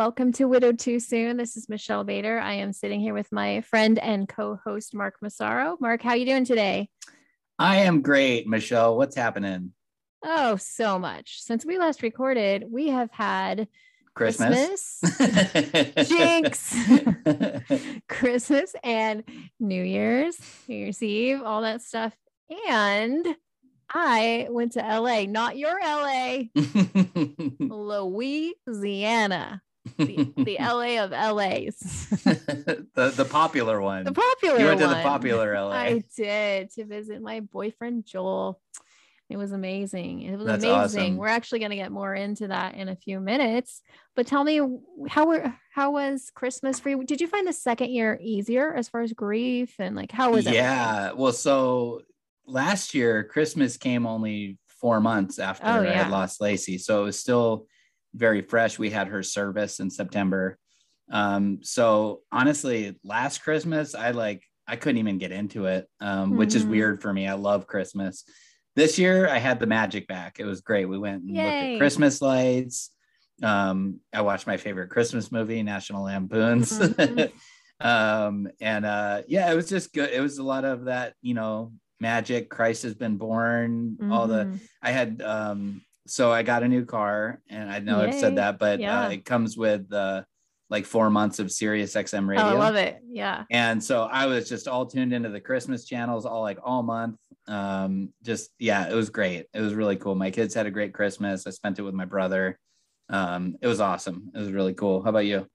welcome to Widowed Too Soon. This is Michelle Bader. I am sitting here with my friend and co-host Mark Massaro. Mark, how are you doing today? I am great, Michelle. What's happening? Oh, so much. Since we last recorded, we have had Christmas, Christmas Jinx, Christmas and New Year's, New Year's Eve, all that stuff. And I went to LA, not your LA, Louisiana, the, the LA of LAs. the the popular one. The popular you went one. to the popular LA. I did to visit my boyfriend Joel. It was amazing. It was That's amazing. awesome. We're actually going to get more into that in a few minutes. But tell me how were how was Christmas for you? Did you find the second year easier as far as grief and like how was it? yeah. Well, so last year Christmas came only four months after Oh, I had lost Lacey, so it was still very fresh. We had her service in September. Um, so honestly, last Christmas I like I couldn't even get into it, um, which is Mhm. weird for me. I love Christmas. This year I had the magic back. It was great. We went and looked at Christmas lights. Um, I watched my favorite Christmas movie, National Lampoons. Mhm. um, and uh, yeah, it was just good. It was a lot of that, you know, magic. Christ has been born. All the Mhm. I had um so I got a new car and I know I've said that, but Yeah. uh, it comes with uh like four months of Sirius XM Oh, radio. I love it. Yeah. And so I was just all tuned into the Christmas channels all like all month. Um, just yeah, it was great. It was really cool. My kids had a great Christmas. I spent it with my brother. Um, it was awesome. It was really cool. How about you?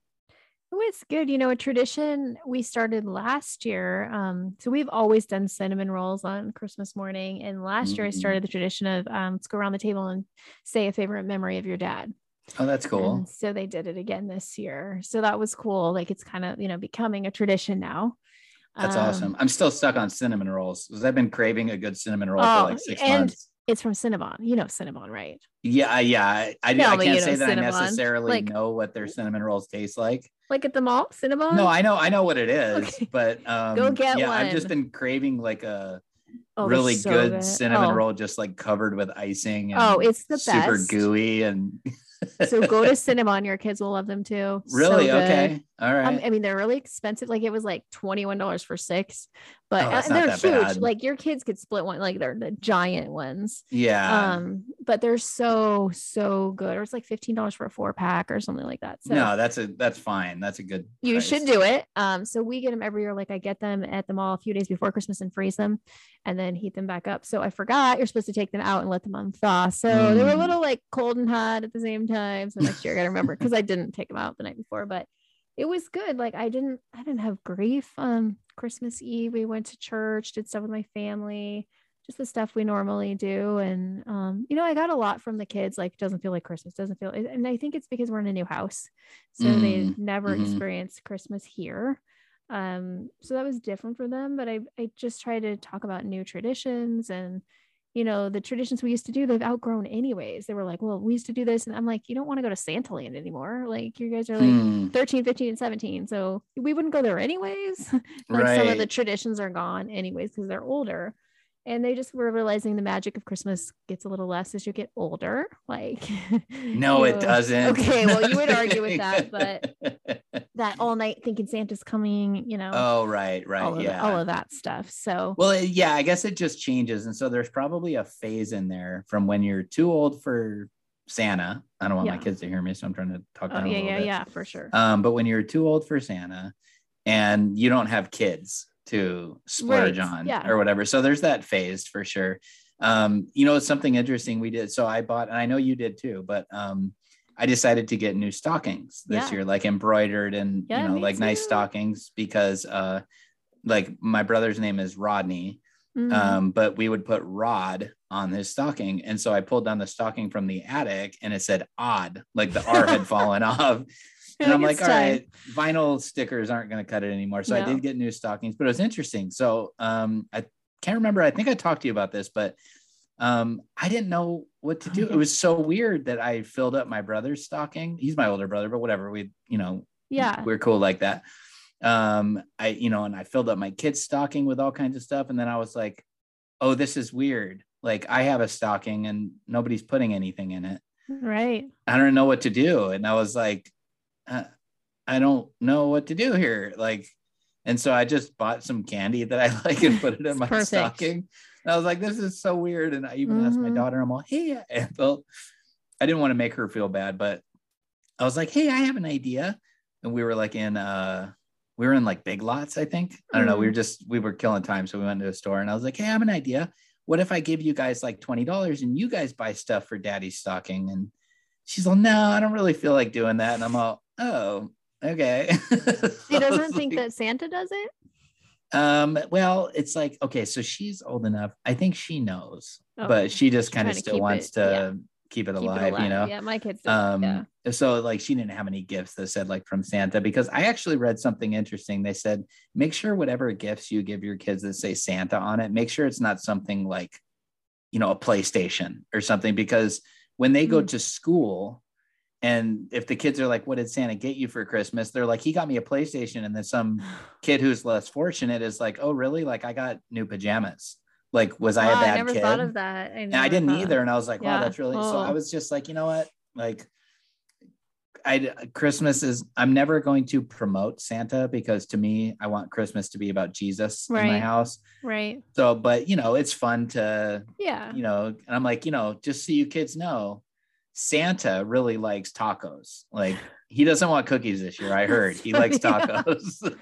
Oh, it's good. You know, a tradition we started last year. Um, so we've always done cinnamon rolls on Christmas morning. And last year I Mhm. started the tradition of um, let's go around the table and say a favorite memory of your dad. Oh, that's cool. And so they did it again this year. So that was cool. Like it's kind of, you know, becoming a tradition now. That's Um, awesome. I'm still stuck on cinnamon rolls because I've been craving a good cinnamon roll Oh, for like six and- months. It's from Cinnabon. You know Cinnabon, right? Yeah, yeah. I, I, I can't say that I necessarily Like- know what their cinnamon rolls taste like. Like at the mall, Cinnabon? No, I know, I know what it is, Okay. but um, Go get yeah, I've just been craving like a Oh, really so good, cinnamon Oh. roll, just like covered with icing. And Oh, it's the super best. gooey and So go to Cinnabon. Your kids will love them too. Really good. okay. All right. Um, I mean, they're really expensive. Like it was like $21 for six, but Oh, uh, they're huge. bad. Like your kids could split one, like they're the giant ones. yeah. Um, but they're so, so good. Or it's like $15 for a four pack or something like that. So no, that's a that's fine. That's a good. you price. should do it. Um, so we get them every year. Like I get them at the mall a few days before Christmas and freeze them and then heat them back up. So I forgot you're supposed to take them out and let them unthaw. So they were a Mm. little like cold and hot at the same time. So next year I gotta remember because I didn't take them out the night before, but it was good. Like I didn't I didn't have grief. Um Christmas Eve, we went to church, did stuff with my family, just the stuff we normally do. And um, you know, I got a lot from the kids, like doesn't feel like Christmas, doesn't feel and I think it's because we're in a new house. So they Mm, never mhm. experienced Christmas here. Um, so that was different for them. But I I just try to talk about new traditions and you know, the traditions we used to do, they've outgrown anyways. They were like, well, we used to do this. And I'm like, you don't want to go to Santa Land anymore. Like, you guys are like Hmm, 13, 15, and 17. So we wouldn't go there anyways. like some of the traditions are gone anyways because they're older. And they just were realizing the magic of Christmas gets a little less as you get older. Like, No, you it doesn't. Okay, well, you would argue with that, but that all night thinking Santa's coming, you know, oh, right, right, all, of, yeah. all of that stuff. So, Well, yeah, I guess it just changes. And so there's probably a phase in there from when you're too old for Santa. I don't want my kids to hear me, so I'm trying to talk oh, down a yeah, yeah, bit. yeah, for sure. Um, but when you're too old for Santa and you don't have kids to splurge Right, on yeah. or whatever. So there's that phase for sure. Um, you know, it's something interesting we did. So I bought, and I know you did too, but um, I decided to get new stockings this Yeah. year, like embroidered and Yeah, you know, like nice stockings because uh like my brother's name is Rodney. Mhm. Um, but we would put Rod on his stocking. And so I pulled down the stocking from the attic and it said odd, like the R had fallen off. And I'm like, all time. right, vinyl stickers aren't going to cut it anymore. So I did get new stockings, but it was interesting. So um, I can't remember. I think I talked to you about this, but um, I didn't know what to Oh, do. It was so weird that I filled up my brother's stocking. He's my older brother, but whatever. We, you know, yeah. we're cool like that. Um, I, you know, and I filled up my kid's stocking with all kinds of stuff. And then I was like, oh, this is weird. Like I have a stocking and nobody's putting anything in it. Right. I don't know what to do. And I was like, uh, I don't know what to do here. Like, and so I just bought some candy that I like and put it in my Perfect. stocking. And I was like, this is so weird. And I even asked my Mhm. daughter, I'm all, hey, I felt, I didn't want to make her feel bad, but I was like, hey, I have an idea. And we were like in, uh, we were in like big lots, I think. I don't know. We were just, we were killing time. So we went to a store and I was like, hey, I have an idea. What if I give you guys like $20 and you guys buy stuff for daddy's stocking? And she's like, no, I don't really feel like doing that. And I'm all, oh, okay. She doesn't think that Santa does it. Um, well, it's like, okay, so she's old enough. I think she knows, Oh, but she just kind of still wants it- to yeah. keep it Keep it alive, you know? Yeah, my kids. Um, yeah. so like she didn't have any gifts that said like from Santa because I actually read something interesting. They said, make sure whatever gifts you give your kids that say Santa on it, make sure it's not something like, you know, a PlayStation or something because when they go Mm. to school, and if the kids are like, what did Santa get you for Christmas? They're like, he got me a PlayStation. And then some kid who's less fortunate is like, oh, really? Like, I got new pajamas. Like, was I a bad I never kid? thought of that. I, and I didn't thought- either. And I was like, wow, that's really so. I Oh. was just like, you know what? Like, I Christmas is. I'm never going to promote Santa because to me, I want Christmas to be about Jesus in my house. Right. So, but you know, it's fun to Yeah. you know, and I'm like, you know, just so you kids know, Santa really likes tacos. Like he doesn't want cookies this year. I heard he likes tacos.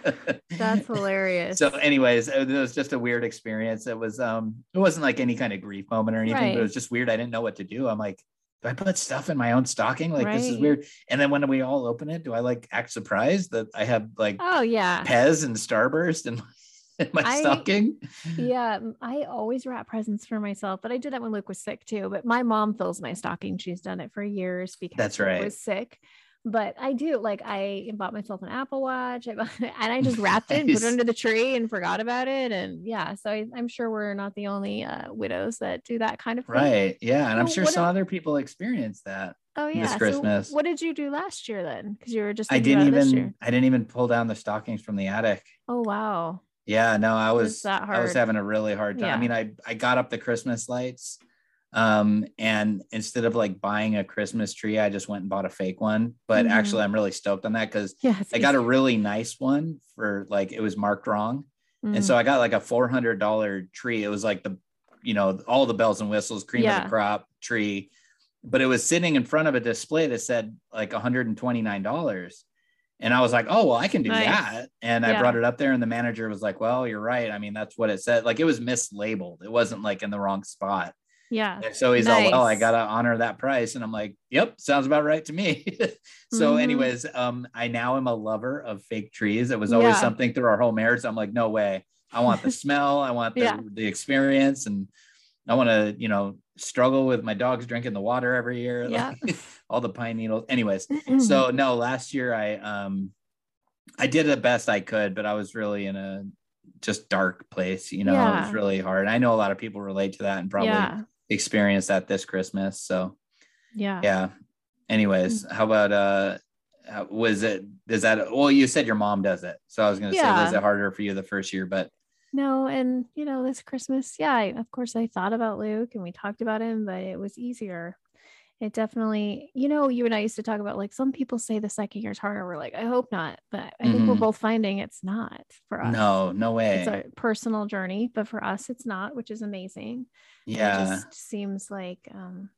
That's hilarious. so, anyways, it was just a weird experience. It was um, it wasn't like any kind of grief moment or anything, but it was just weird. I didn't know what to do. I'm like, do I put stuff in my own stocking? Like this is weird. And then when we all open it, do I like act surprised that I have like oh yeah. Pez and Starburst and in my I- stocking? Yeah, I always wrap presents for myself, but I did that when Luke was sick too. But my mom fills my stocking. She's done it for years because That's Luke right. was sick. But I do like I bought myself an Apple Watch, I bought, and I just wrapped it and put it under the tree and forgot about it. And yeah, so I, I'm sure we're not the only uh, widows that do that kind of thing. Right. Yeah. And I'm sure some if- other people experience that. Oh this yeah. so Christmas. what did you do last year then? Because you were just I didn't this even. I didn't even pull down the stockings from the attic. Oh wow. Yeah, no, I was that I was having a really hard time. I mean, I I got up the Christmas lights. Um, and instead of like buying a Christmas tree, I just went and bought a fake one. But Mhm. actually I'm really stoked on that because Yeah. I got a really nice one for like it was marked wrong. And Mm. so I got like a four hundred dollar tree. It was like the, you know, all the bells and whistles, cream of the crop tree, but it was sitting in front of a display that said like one hundred and twenty nine dollars. And I was like, oh well, I can do Nice. that. And I brought it up there, and the manager was like, well, you're right. I mean, that's what it said. Like it was mislabeled. It wasn't like in the wrong spot. yeah. And so he's all, well, I gotta honor that price. And I'm like, yep, sounds about right to me. so, Mhm. anyways, um, I now am a lover of fake trees. It was always Yeah. something through our whole marriage. I'm like, no way. I want the smell, I want the, Yeah. the experience, and I want to, you know, struggle with my dogs drinking the water every year, Yeah. like, all the pine needles. Anyways, so no, last year I um I did the best I could, but I was really in a just dark place, you know, it was really hard. I know a lot of people relate to that and probably yeah. experience that this Christmas. So Yeah. yeah. Anyways, how about uh how- was it is that well you said your mom does it. So I was gonna say was it harder for you the first year, but No, and you know, this Christmas, yeah, I, of course I thought about Luke and we talked about him, but it was easier. It definitely, you know, you and I used to talk about like some people say the second year is harder. We're like, I hope not, but I think we're Mhm. both finding it's not for us. no, no way It's a personal journey, but for us, it's not, which is amazing. And Yeah. It just seems like um,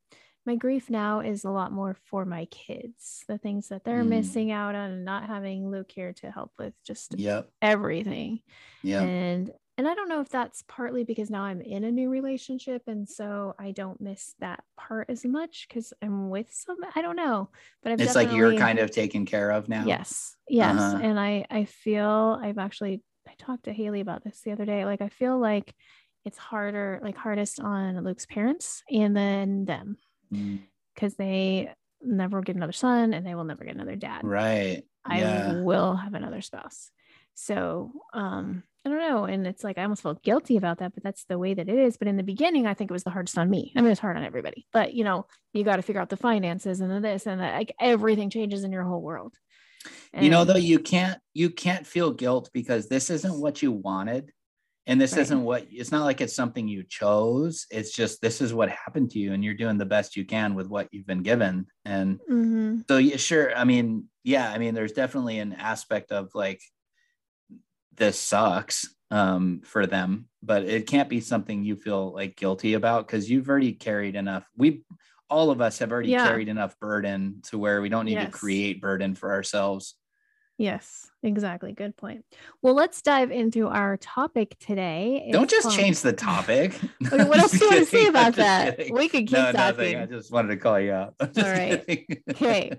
my grief now is a lot more for my kids, the things that they're Mm. missing out on and not having Luke here to help with just Yep. everything yeah and and i don't know if that's partly because now i'm in a new relationship and so i don't miss that part as much because i'm with some i don't know but I've It's like you're kind of taken care of now. yes yes Uh-huh. and i i feel i've actually i talked to haley about this the other day like i feel like it's harder like hardest on luke's parents and then them Mm, because they never get another son and they will never get another dad Right. I yeah. will have another spouse. So um I don't know. And it's like I almost felt guilty about that, but that's the way that it is. But in the beginning, I think it was the hardest on me. I mean, it's hard on everybody, but you know, you got to figure out the finances and this and that. Like everything changes in your whole world. you know And- though you can't you can't feel guilt because this isn't what you wanted and this Right. isn't what it's not like it's something you chose it's just this is what happened to you and you're doing the best you can with what you've been given and hmm so yeah sure i mean yeah i mean there's definitely an aspect of like this sucks um for them but it can't be something you feel like guilty about because you've already carried enough we all of us have already Yeah. carried enough burden to where we don't need Yes. to create burden for ourselves Yes, exactly. Good point. Well, let's dive into our topic today. don't just called- change the topic Okay, what else do you want to say about that? kidding. We could keep no, nothing. talking. I just wanted to call you out. All right. Okay.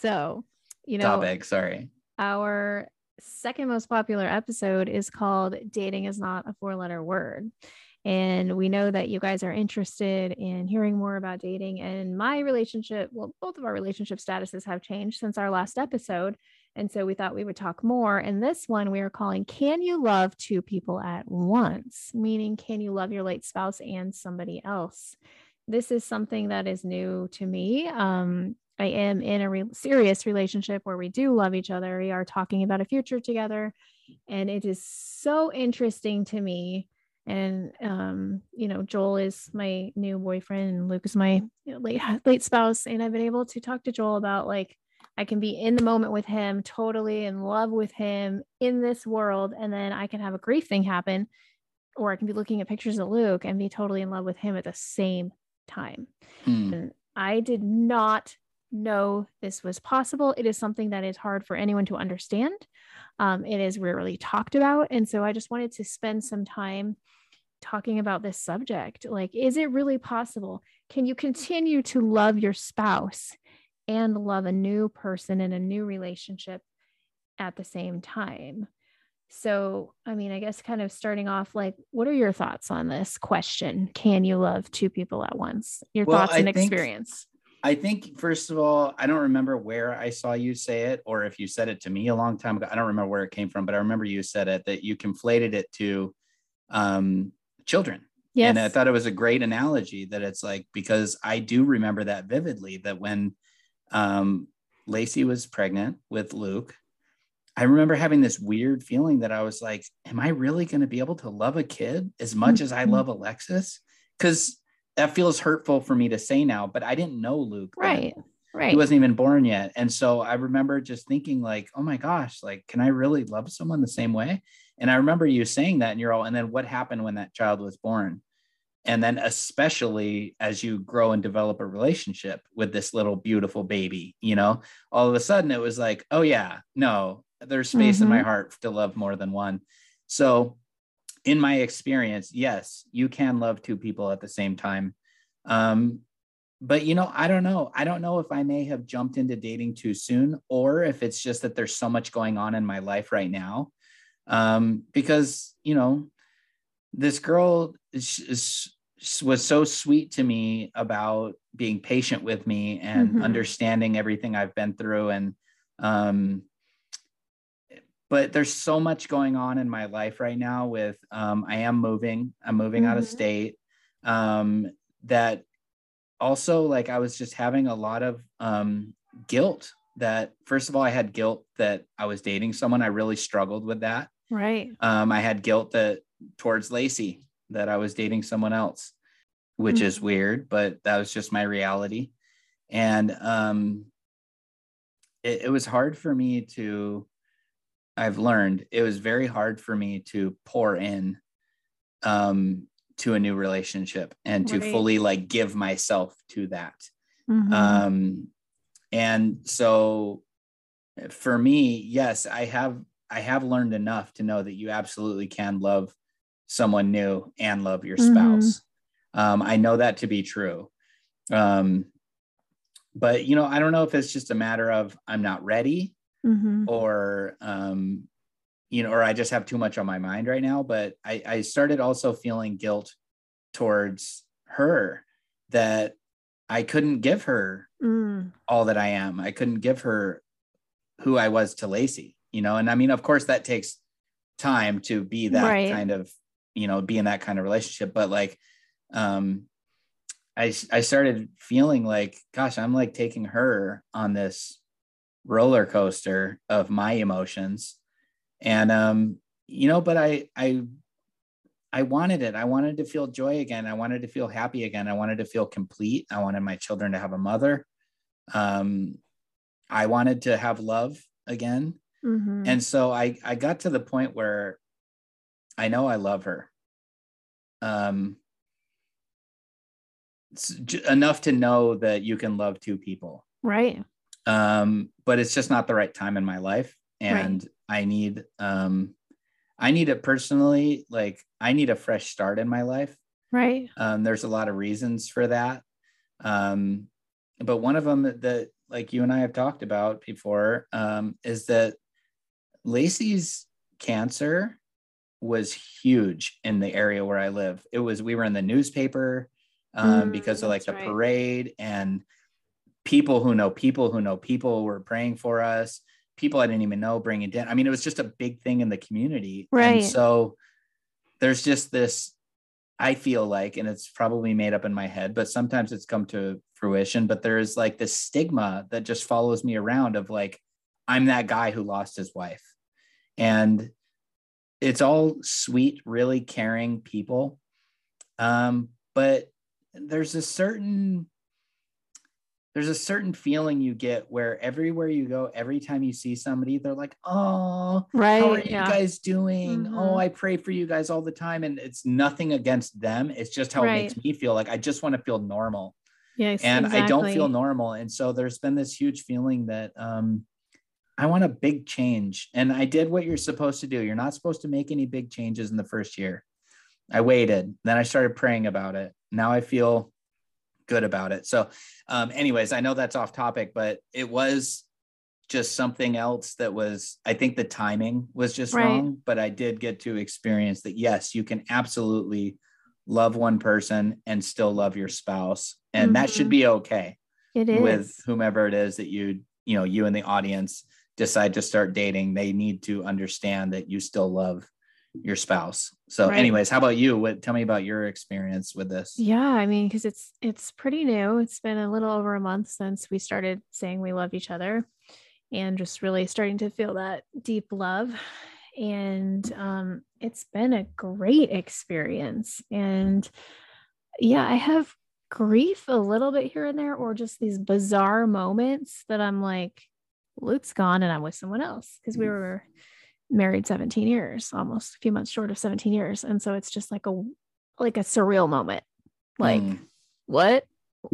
So, you know, Topic. Sorry. our second most popular episode is called Dating is Not a Four Letter Word. And we know that you guys are interested in hearing more about dating. And my relationship, well, both of our relationship statuses have changed since our last episode. And so we thought we would talk more. And this one we are calling Can You Love Two People at Once? Meaning, can you love your late spouse and somebody else? This is something that is new to me. Um, I am in a re- serious relationship where we do love each other. We are talking about a future together. And it is so interesting to me. And, um, you know, Joel is my new boyfriend and Luke is my late, late spouse. And I've been able to talk to Joel about like, I can be in the moment with him, totally in love with him in this world. And then I can have a grief thing happen, or I can be looking at pictures of Luke and be totally in love with him at the same time. Hmm. And I did not know this was possible. It is something that is hard for anyone to understand. Um, it is rarely talked about. And so I just wanted to spend some time talking about this subject. Like, is it really possible? Can you continue to love your spouse and love a new person in a new relationship at the same time? So, I mean, I guess kind of starting off, like, what are your thoughts on this question? Can you love two people at once? Your Well, thoughts I and think- experience. I think first of all, I don't remember where I saw you say it, or if you said it to me a long time ago. I don't remember where it came from, but I remember you said it that you conflated it to um, children. Yes. And I thought it was a great analogy that it's like because I do remember that vividly that when um, Lacey was pregnant with Luke, I remember having this weird feeling that I was like, am I really going to be able to love a kid as much as I Mhm. love Alexis? Because that feels hurtful for me to say now, but I didn't know Luke. then. right. Right. He wasn't even born yet. And so I remember just thinking, like, oh my gosh, like, can I really love someone the same way? And I remember you saying that, and you're all, and then what happened when that child was born? And then, especially as you grow and develop a relationship with this little beautiful baby, you know, all of a sudden it was like, oh, yeah, no, there's space in my Mhm. heart to love more than one. So, in my experience, yes, you can love two people at the same time. Um, but you know, I don't know. I don't know if I may have jumped into dating too soon, or if it's just that there's so much going on in my life right now. Um, because you know, this girl is, is was so sweet to me about being patient with me and Mhm. understanding everything I've been through, and um, but there's so much going on in my life right now with um, i am moving i'm moving out of Mhm. state um, that also like i was just having a lot of um, guilt that first of all i had guilt that i was dating someone i really struggled with that right. um, i had guilt that towards lacey that i was dating someone else which is weird but that was just my reality and um, it, it was hard for me to i've learned it was very hard for me to pour in um, to a new relationship and to Right. fully like give myself to that Mhm. um and so for me yes i have i have learned enough to know that you absolutely can love someone new and love your Mhm. spouse um i know that to be true um but you know i don't know if it's just a matter of i'm not ready Mhm. or um you know or i just have too much on my mind right now but i i started also feeling guilt towards her that i couldn't give her Mm. all that i am i couldn't give her who i was to lacey you know and i mean of course that takes time to be that Right. kind of you know be in that kind of relationship but like um i i started feeling like gosh i'm like taking her on this roller coaster of my emotions and um you know but i i I wanted it. I wanted to feel joy again. I wanted to feel happy again. I wanted to feel complete. I wanted my children to have a mother. Um, I wanted to have love again. Mhm. And so I I got to the point where I know I love her. Um it's j- enough to know that you can love two people. right. Um but it's just not the right time in my life and I need um I need it personally like I need a fresh start in my life. Right. Um there's a lot of reasons for that. Um but one of them that, that like you and I have talked about before um is that Lacey's cancer was huge in the area where I live. It was we were in the newspaper um, Mm, because of like the right. parade and people who know people who know people were praying for us. People I didn't even know bringing in. I mean, it was just a big thing in the community. Right. And so there's just this. I feel like, and it's probably made up in my head, but sometimes it's come to fruition. But there's like this stigma that just follows me around of like, I'm that guy who lost his wife. And it's all sweet, really caring people. Um, but there's a certain there's a certain feeling you get where everywhere you go, every time you see somebody, they're like, Oh, Right. how are you yeah. guys doing? Mhm. Oh, I pray for you guys all the time. And it's nothing against them. It's just how Right. it makes me feel like I just want to feel normal Yes. and I don't feel normal. And so there's been this huge feeling that um, I want a big change. And I did what you're supposed to do. You're not supposed to make any big changes in the first year. I waited, then I started praying about it. Now I feel good about it. So, um, anyways, I know that's off topic, but it was just something else that was, I think the timing was just Right. wrong, but I did get to experience that. Yes, you can absolutely love one person and still love your spouse. And that should Mhm. be okay It is. with whomever it is that you, you know, you and the audience decide to start dating. They need to understand that you still love your spouse. So, Right. anyways, how about you? What tell me about your experience with this? Yeah, I mean, because it's it's pretty new. It's been a little over a month since we started saying we love each other, and just really starting to feel that deep love. And um, it's been a great experience. And yeah, I have grief a little bit here and there, or just these bizarre moments that I'm like, Luke's gone and I'm with someone else because we were married 17 years, almost a few months short of 17 years. And so it's just like a like a surreal moment. Like, Mm, what?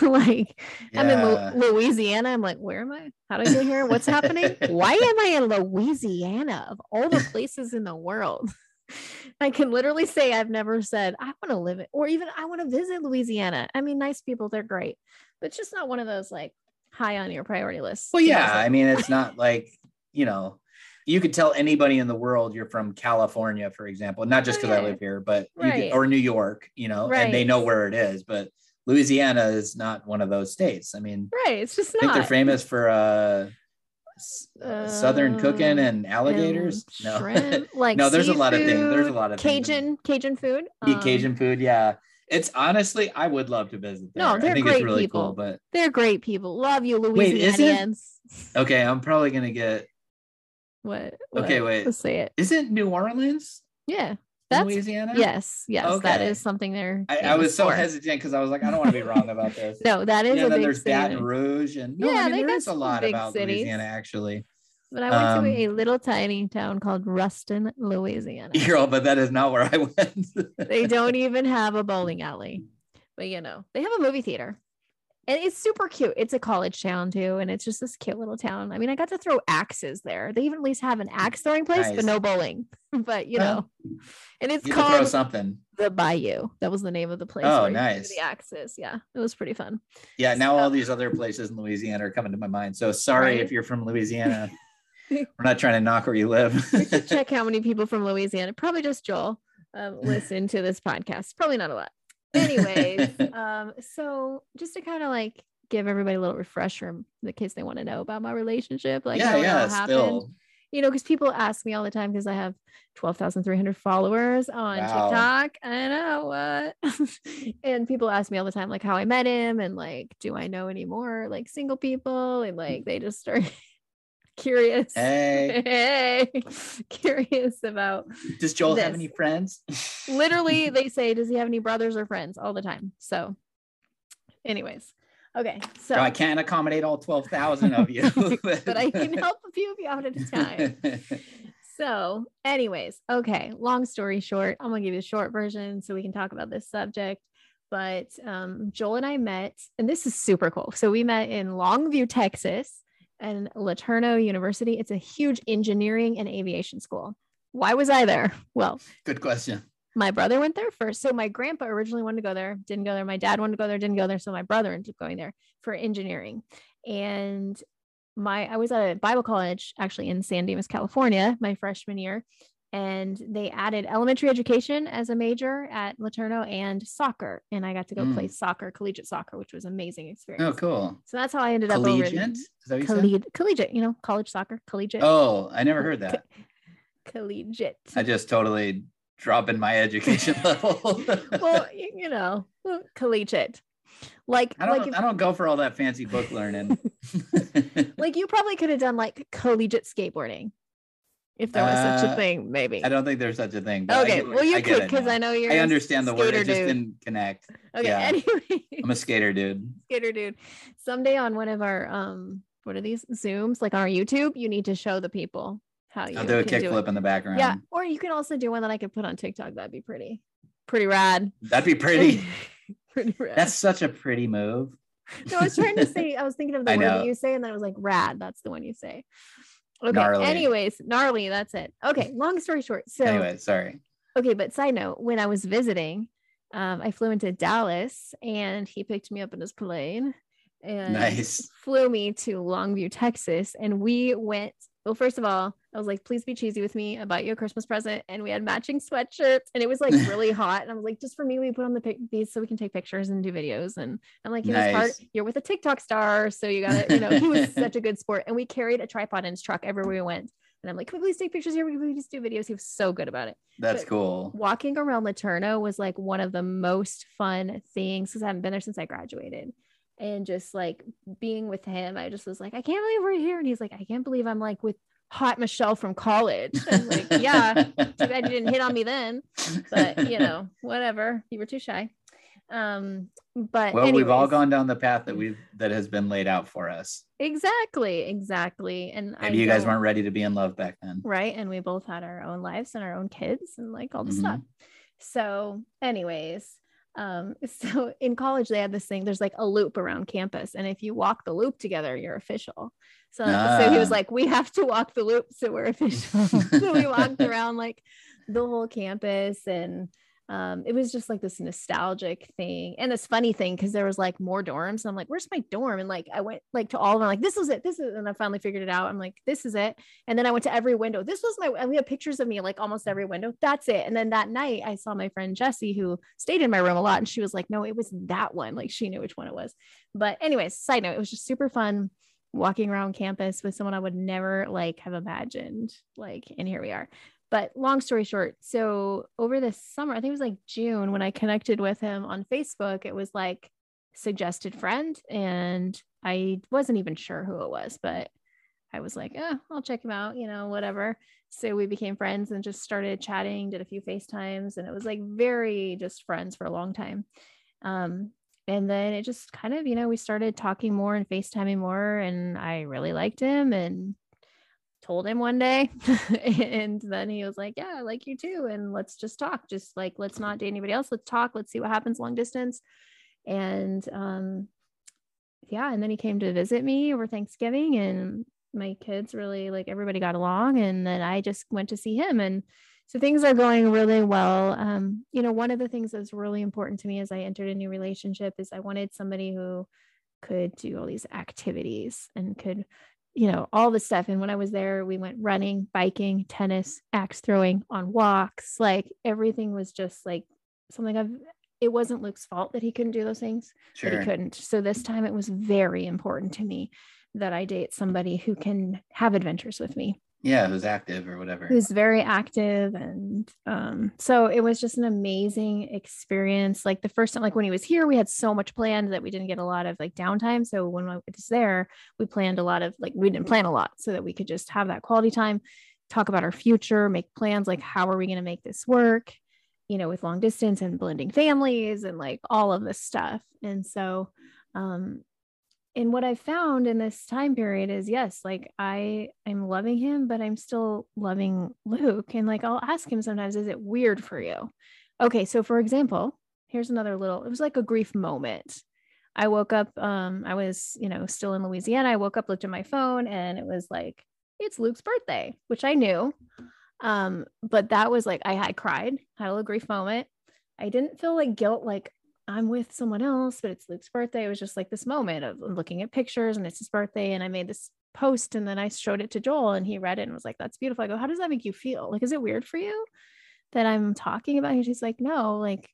like I'm in yeah. Louisiana. I'm like, where am I? How did I get here? What's happening? Why am I in Louisiana of all the places in the world? I can literally say I've never said I want to live it or even I want to visit Louisiana. I mean, nice people, they're great, but it's just not one of those like high on your priority list. Well, yeah. I mean, it's not like, you know, you could tell anybody in the world you're from California, for example, not just Oh, because I live here, but you could- or New York, you know, and they know where it is. But Louisiana is not one of those states. I mean, right. It's just I think not. they're famous for uh, uh, southern cooking Uh, and alligators. and no, shrimp, like no, there's a lot of things. There's a lot of things. Cajun Cajun food. Yeah, um, Cajun food. Yeah, it's honestly, I would love to visit. There. No, I they're think it's great really people. cool. But They're great people. Love you, Wait, Louisianians. okay, I'm probably gonna get. What? Okay, wait. Let's say it. Isn't New Orleans Yeah, that's Louisiana? yes, yes. That Okay. is something they're. I, I was so for. hesitant because I was like, I don't want to be wrong about this. No, that is yeah, a then big there's city. Baton. Rouge, and no, Yeah, I mean there is a lot about cities. Louisiana actually. But I went Um, to a little tiny town called Ruston, Louisiana. Girl, but that is not where I went. they don't even have a bowling alley, but you know they have a movie theater, and it's super cute. It's a college town too, and it's just this cute little town. I mean, I got to throw axes there. They even at least have an axe throwing place, Nice. but no bowling. but you know, and it's you called something. the Bayou. That was the name of the place. Oh, nice. The axes. Yeah, it was pretty fun. Yeah, now all these other places in Louisiana are coming to my mind. So sorry Right. if you're from Louisiana. We're not trying to knock where you live. We should check how many people from Louisiana, probably just Joel, um, listen to this podcast. Probably not a lot. Anyways, um, so just to kind of like give everybody a little refresher in the case they want to know about my relationship, like yeah, yeah, happened. still. You know, because people ask me all the time because I have 12,300 followers on Wow. TikTok. I know what. and people ask me all the time, like how I met him and like, do I know any more like single people? And like they just start curious. Hey, Hey, curious about does Joel have any friends? literally they say does he have any brothers or friends? all the time. So anyways. Okay so I can't accommodate all twelve thousand of you, but i can help a few of you out at a time. So anyways okay long story short i'm gonna give you a short version so we can talk about this subject. But um, joel and i met and this is super cool. So we met in longview texas and LeTourneau university it's a huge engineering and aviation school why was i there well Good question. my brother went there first. So my grandpa originally wanted to go there, didn't go there. My dad wanted to go there, didn't go there. So my brother ended up going there for engineering. And my I was at a Bible college actually in San Dimas, California, my freshman year. And they added elementary education as a major at LeTourneau and soccer. And I got to go play mm. soccer, collegiate soccer, which was an amazing oh, experience. Oh, cool. So that's how I ended up Collegiate. Is you collegiate, collegiate, you know, college soccer, collegiate, Oh, I never heard that. collegiate. I just totally dropping my education level. well, you know, collegiate. Like, I don't. like, if- I don't go for all that fancy book learning. like you probably could have done like collegiate skateboarding if there was such a Uh, thing, maybe. I don't think there's such a thing. Okay, well, you I could because. I know you're. I understand the word. skater It just didn't connect. Okay, yeah. anyway, I'm a skater dude. skater dude. Someday on one of our um, what are these zooms? Like on our YouTube, you need to show the people how you I'll do a kickflip in the background. Yeah, or you can also do one that I could put on TikTok. That'd be pretty, pretty rad. That'd be pretty. pretty rad. That's such a pretty move. no, I was trying to say, I was thinking of the I word know. that you say, and then I was like, rad. That's the one you say. Okay. Gnarly. Anyways, gnarly. That's it. Okay. Long story short. So, anyway, sorry. okay. But side note, when I was visiting, um, I flew into Dallas and he picked me up in his plane and Nice. flew me to Longview, Texas. And we went, well, first of all, I was like, please be cheesy with me. I bought you a Christmas present. And we had matching sweatshirts and it was like really hot. And I was like, just for me, we put on the pic- these so we can take pictures and do videos. And I'm like, hard. You're with a TikTok star. So you gotta, you know, he was such a good sport. And we carried a tripod in his truck everywhere we went. And I'm like, can we please take pictures here? We can please do videos. He was so good about it That's but- cool. walking around LeTourneau was like one of the most fun things because I haven't been there since I graduated. And just like being with him, I just was like, I can't believe we're here. And he's like, I can't believe I'm like with hot Michelle from college. I'm like, yeah, too bad you didn't hit on me then. But you know, whatever. You were too shy. Um, but well, we've all gone down the path that we've that has been laid out for us. exactly, exactly. And I Maybe you guys weren't ready to be in love back then. right and we both had our own lives and our own kids and like all the Mhm. stuff so anyways um so in college they had this thing there's like a loop around campus and if you walk the loop together you're official so so he was Ah. like we have to walk the loop so we're official so we walked around like the whole campus and um, it was just like this nostalgic thing and this funny thing because there was like more dorms. And I'm like, where's my dorm? And like I went like to all of them, like, this is it, this is and I finally figured it out. I'm like, this is it. And then I went to every window. This was my and we have pictures of me like almost every window. That's it. And then that night I saw my friend Jessie who stayed in my room a lot and she was like, no, it was that one. Like she knew which one it was. But anyways, side note, it was just super fun walking around campus with someone I would never like have imagined. Like, and here we are. But long story short, so over this summer, I think it was like June when I connected with him on Facebook, it was like suggested friend. And I wasn't even sure who it was, but I was like, oh, I'll check him out, you know, whatever. So we became friends and just started chatting, did a few FaceTimes, and it was like very just friends for a long time. Um, and then it just kind of, you know, we started talking more and FaceTiming more, and I really liked him and told him one day. and then he was like, Yeah, I like you too. And let's just talk. Just like, let's not date anybody else. Let's talk. Let's see what happens long distance. And um, yeah, and then he came to visit me over Thanksgiving, and my kids really like everybody got along. And then I just went to see him. And so things are going really well. Um, you know, one of the things that's really important to me as I entered a new relationship is I wanted somebody who could do all these activities and could, you know, all the stuff. And when I was there, we went running, biking, tennis, axe throwing, on walks. Like everything was just like something I've, it wasn't Luke's fault that he couldn't do those things, but Sure. he couldn't. So this time it was very important to me that I date somebody who can have adventures with me Yeah, who's active or whatever. Who's very active. And um, so it was just an amazing experience. Like the first time, like when he was here, we had so much planned that we didn't get a lot of like downtime. So when I was there, we planned a lot of like, we didn't plan a lot so that we could just have that quality time, talk about our future, make plans like, how are we going to make this work? You know, with long distance and blending families and like all of this stuff. And so, um, and what I found in this time period is yes, like I I'm loving him, but I'm still loving Luke. And like I'll ask him sometimes, is it weird for you? Okay, so for example, here's another little, it was like a grief moment. I woke up, um, I was, you know, still in Louisiana. I woke up, looked at my phone, and it was like, it's Luke's birthday, which I knew. Um, but that was like I had cried, had a little grief moment. I didn't feel like guilt, like I'm with someone else, but it's Luke's birthday. It was just like this moment of looking at pictures and it's his birthday. And I made this post and then I showed it to Joel and he read it and was like, that's beautiful. I go, how does that make you feel? Like, is it weird for you that I'm talking about? He's just like, no, like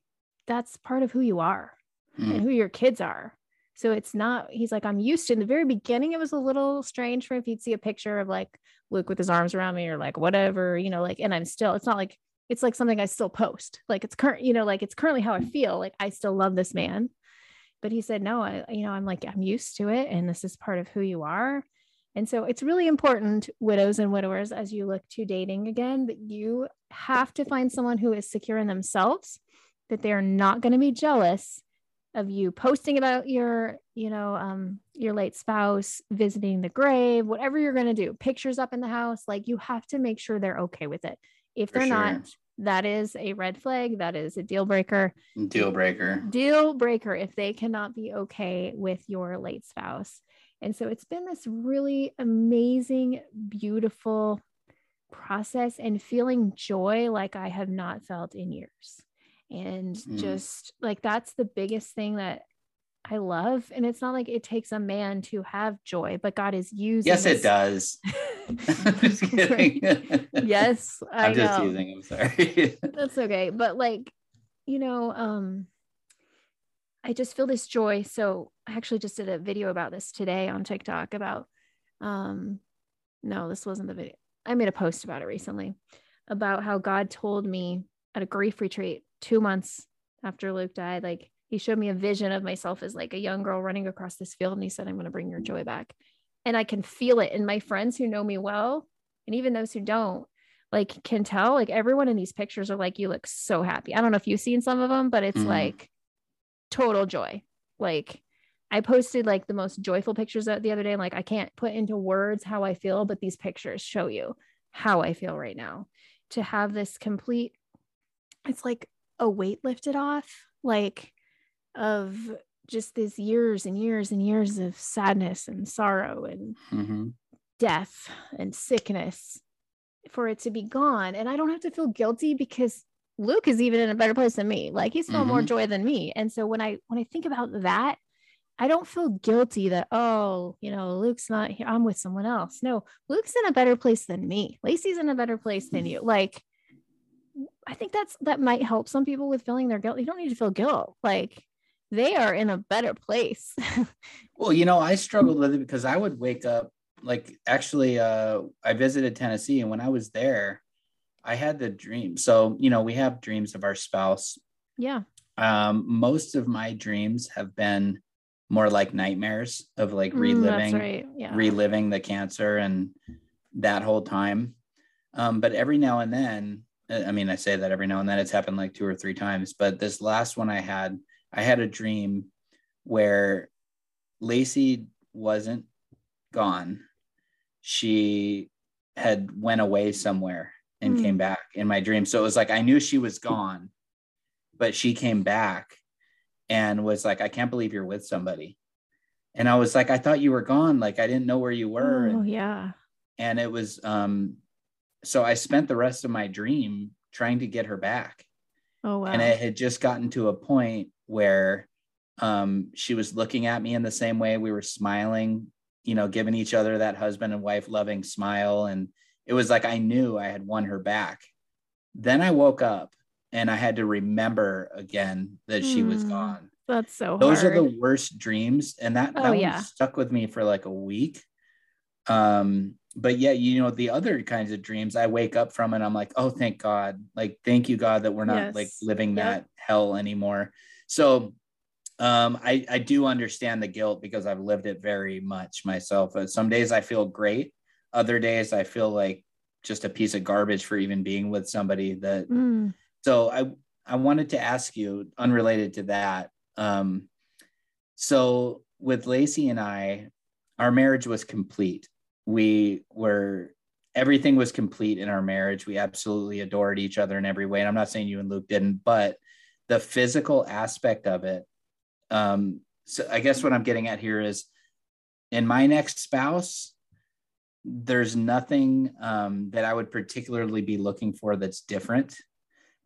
that's part of who you are mm. and who your kids are. So it's not, he's like, I'm used to in the very beginning, it was a little strange for if he'd see a picture of like Luke with his arms around me or like whatever, you know, like, and I'm still, it's not like it's like something I still post. Like it's current, you know, like it's currently how I feel. Like I still love this man. But he said, no, I, you know, I'm like, I'm used to it. And this is part of who you are. And so it's really important, widows and widowers, as you look to dating again, that you have to find someone who is secure in themselves, that they are not going to be jealous of you posting about your, you know, um, your late spouse, visiting the grave, whatever you're going to do, pictures up in the house. Like you have to make sure they're okay with it. If they're sure. not, that is a red flag. That is a deal breaker. Deal breaker. Deal breaker if they cannot be okay with your late spouse. And so it's been this really amazing, beautiful process and feeling joy like I have not felt in years. And mm. just like that's the biggest thing that I love. And it's not like it takes a man to have joy, but God is using. Yes, it does. I'm just kidding. yes, I am just using. I'm sorry. That's okay, but like, you know, um, I just feel this joy. So I actually just did a video about this today on TikTok about, um, no, this wasn't the video. I made a post about it recently about how God told me at a grief retreat two months after Luke died, like he showed me a vision of myself as like a young girl running across this field and he said i'm going to bring your joy back and i can feel it. In my friends who know me well and even those who don't like can tell like everyone in these pictures are like you look so happy. I don't know if you've seen some of them but it's mm-hmm. like total joy. Like i posted like the most joyful pictures the other day like i can't put into words how i feel but these pictures show you how i feel right now. To have this complete it's like a weight lifted off like of just this years and years and years of sadness and sorrow and mm-hmm. death and sickness for it to be gone. And I don't have to feel guilty because Luke is even in a better place than me. Like he's felt mm-hmm. more joy than me. And so when I when I think about that, I don't feel guilty that, oh, you know, Luke's not here. I'm with someone else. No, Luke's in a better place than me. Lacey's in a better place than you. Like, I think that's that might help some people with feeling their guilt. You don't need to feel guilt. Like they are in a better place. well, you know, I struggled with it because I would wake up like actually uh I visited Tennessee and when I was there, I had the dream. So, you know, we have dreams of our spouse. Yeah. Um, most of my dreams have been more like nightmares of like reliving mm, right. yeah. reliving the cancer and that whole time. Um, but every now and then, I mean, I say that every now and then it's happened like two or three times, but this last one I had, I had a dream where Lacey wasn't gone. She had went away somewhere and mm. came back in my dream. So it was like I knew she was gone, but she came back and was like, I can't believe you're with somebody. And I was like, I thought you were gone. Like I didn't know where you were. Oh, and, yeah. And it was um so I spent the rest of my dream trying to get her back. Oh wow. And it had just gotten to a point where um, she was looking at me in the same way. We were smiling, you know, giving each other that husband and wife loving smile. And it was like I knew I had won her back. Then I woke up and I had to remember again that mm, she was hmm. gone. That's so Those hard. are the worst dreams. And that, oh, that yeah. stuck with me for like a week. um but yeah you know the other kinds of dreams i wake up from and i'm like oh thank god like thank you god that we're not Yes. like living Yep. that hell anymore so um i i do understand the guilt because i've lived it very much myself Uh, some days i feel great other days i feel like just a piece of garbage for even being with somebody that Mm, so I I wanted to ask you, unrelated to that. Um, so with Lacey and I, our marriage was complete. We were everything was complete in our marriage. We absolutely adored each other in every way. And I'm not saying you and Luke didn't, but the physical aspect of it. Um, so I guess what I'm getting at here is in my next spouse, there's nothing um, that I would particularly be looking for that's different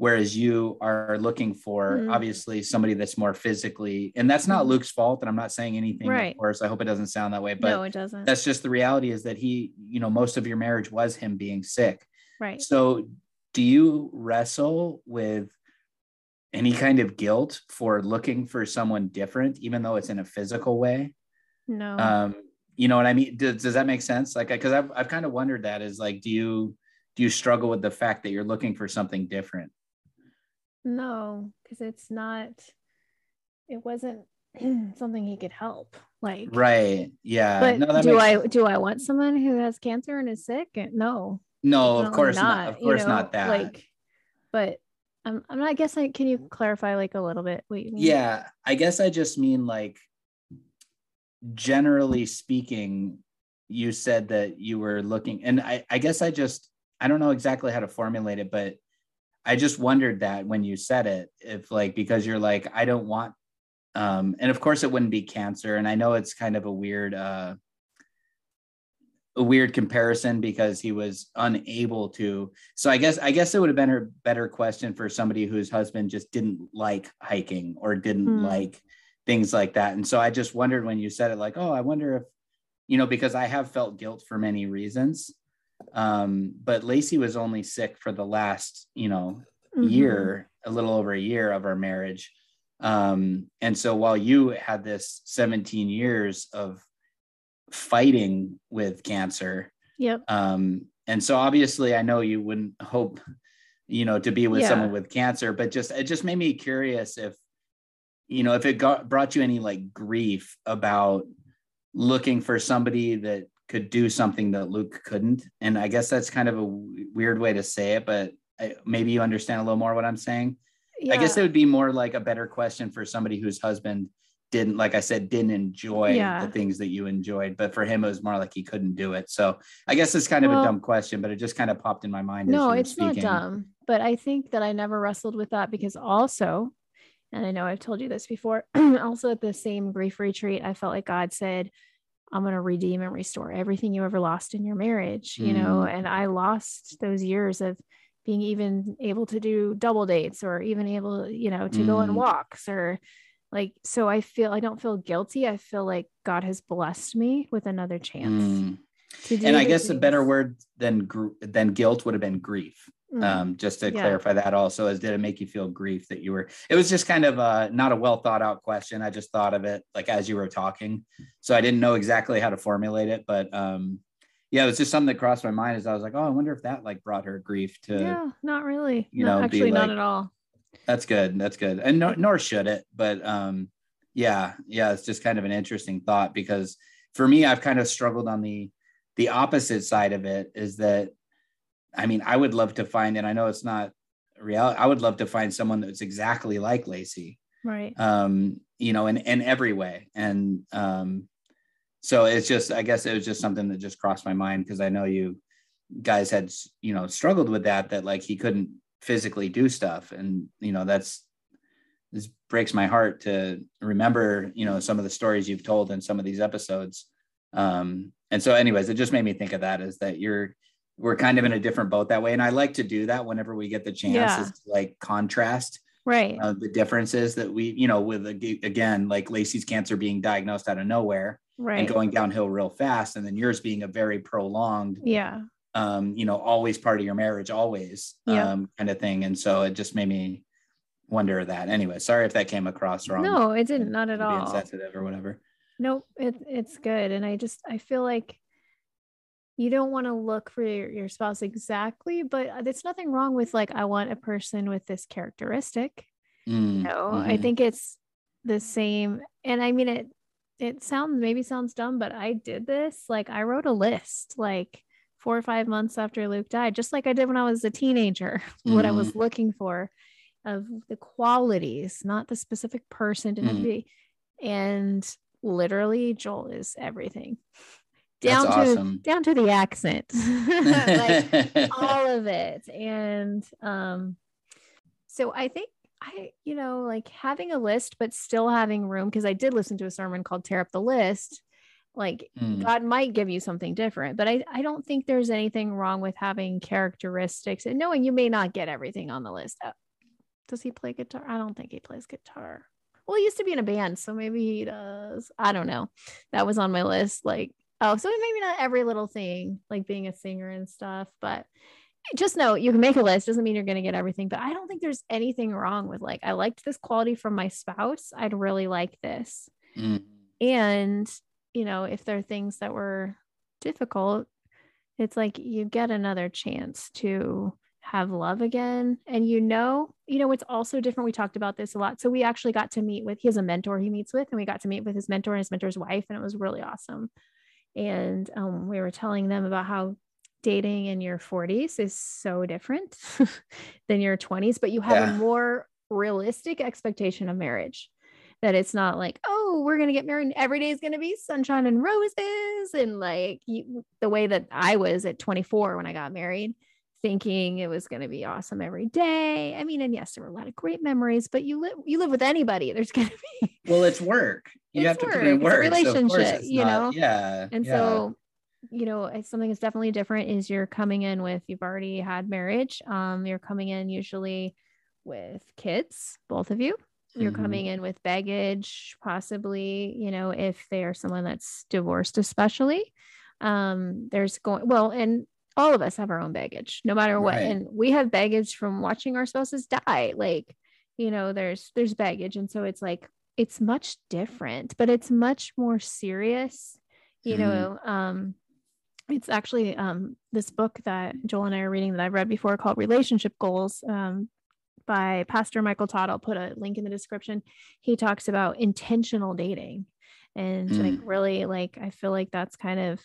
whereas you are looking for Mhm. obviously somebody that's more physically and that's not Mhm. luke's fault and i'm not saying anything Right. of course i hope it doesn't sound that way but no, it doesn't. that's just the reality is that he you know most of your marriage was him being sick right. so do you wrestle with any kind of guilt for looking for someone different even though it's in a physical way No. um you know what i mean does, does that make sense like because I've, I've kind of wondered that is like do you do you struggle with the fact that you're looking for something different No, because it's not, it wasn't something he could help. Like, Right. Yeah. but no, do I sense. do I want someone who has cancer and is sick? No, No, of course not. Of you course know, not that. Like, but I'm I'm not. I guess I can you clarify like a little bit what you mean? yeah. I guess I just mean like generally speaking, you said that you were looking, and I, I guess I just I don't know exactly how to formulate it, but I just wondered that when you said it, if like because you're like, I don't want um, and of course it wouldn't be cancer. And I know it's kind of a weird uh a weird comparison because he was unable to. So I guess I guess it would have been a better question for somebody whose husband just didn't like hiking or didn't Hmm. like things like that. And so I just wondered when you said it, like, oh, I wonder if, you know, because I have felt guilt for many reasons. Um, but Lacey was only sick for the last, you know, Mhm. year, a little over a year of our marriage. Um, and so while you had this 17 years of fighting with cancer, Yep. um, and so obviously I know you wouldn't hope, you know, to be with Yeah. someone with cancer, but just it just made me curious if, you know, if it got brought you any like grief about looking for somebody that could do something that Luke couldn't. And I guess that's kind of a w- weird way to say it, but I, maybe you understand a little more what I'm saying. I guess it would be more like a better question for somebody whose husband didn't, like I said, didn't enjoy Yeah. the things that you enjoyed, but for him it was more like he couldn't do it. So I guess it's kind of Well- a dumb question, but it just kind of popped in my mind. no, it's not dumb, but I think that I never wrestled with that because also, and I know I've told you this before, also at the same grief retreat, I felt like God said, I'm going to redeem and restore everything you ever lost in your marriage, you know, Mm. and I lost those years of being even able to do double dates or even able, you know, to go on Mm. walks or like, so I feel, I don't feel guilty. I feel like God has blessed me with another chance Mm. And I guess a better word than than guilt would have been grief. Mm. um, just to Yeah. clarify that also is did it make you feel grief that you were it was just kind of uh not a well thought out question i just thought of it like as you were talking so i didn't know exactly how to formulate it but um yeah it was just something that crossed my mind as i was like oh i wonder if that like brought her grief to yeah, not really. you No, know, actually, not at all. that's good that's good and nor, nor should it but um yeah yeah it's just kind of an interesting thought because for me i've kind of struggled on the the opposite side of it is that i mean i would love to find and i know it's not real i would love to find someone that's exactly like lacey. Right. um you know in in every way. And um so it's just i guess it was just something that just crossed my mind because i know you guys had you know struggled with that that like he couldn't physically do stuff. And you know that's this breaks my heart to remember you know some of the stories you've told in some of these episodes. Um and so anyways it just made me think of that is that you're we're kind of in a different boat that way and i like to do that whenever we get the chance Yeah. is to like contrast Right. uh, the differences that we you know with again like lacey's cancer being diagnosed out of nowhere right. and going downhill real fast and then yours being a very prolonged yeah. um you know always part of your marriage always Yeah. um kind of thing and so it just made me wonder that anyway sorry if that came across wrong No, it didn't. Not at all. insensitive or whatever Nope. It, it's good. And I just, I feel like you don't want to look for your, your spouse exactly, but uh, there's nothing wrong with like, I want a person with this characteristic. Mm, You know, I mhm. think it's the same. And I mean, it, it sounds maybe sounds dumb, but I did this. Like, I wrote a list like four or five months after Luke died, just like I did when I was a teenager, what I was looking for of the qualities, not the specific person, to Mhm. be. And literally, Joel is everything That's down to awesome. down to the accent. Like all of it. And um so i think i you know like having a list but still having room because i did listen to a sermon called tear up the list like Mm, god might give you something different but i i don't think there's anything wrong with having characteristics and knowing you may not get everything on the list. Uh, does he play guitar? I don't think he plays guitar. Well he used to be in a band so maybe he does. I don't know. That was on my list like oh so maybe not every little thing like being a singer and stuff but just know you can make a list doesn't mean you're going to get everything but i don't think there's anything wrong with like i liked this quality from my spouse i'd really like this. Mm. and you know if there are things that were difficult it's like you get another chance to have love again. And you know you know it's also different we talked about this a lot. So we actually got to meet with he has a mentor he meets with and we got to meet with his mentor and his mentor's wife and it was really awesome and um, we were telling them about how dating in your 40s is so different than your 20s but you have Yeah. a more realistic expectation of marriage that it's not like oh we're going to get married and every day is going to be sunshine and roses and like you, the way that i was at 24 when i got married thinking it was going to be awesome every day i mean and yes there were a lot of great memories but you live you live with anybody there's going to be Well, it's work. You have to put in work. work. It's a so relationship, it's you not- know? Yeah. and yeah. so you know it's something that's definitely different is you're coming in with you've already had marriage um you're coming in usually with kids both of you you're Mhm. coming in with baggage possibly you know if they are someone that's divorced especially um there's going well and all of us have our own baggage no matter what. Right. and we have baggage from watching our spouses die. Like you know there's there's baggage. And so it's like it's much different but it's much more serious you Mhm. know um it's actually um this book that joel and i are reading that i've read before called relationship goals um by pastor michael todd. I'll put a link in the description. He talks about intentional dating and like really like i feel like that's kind of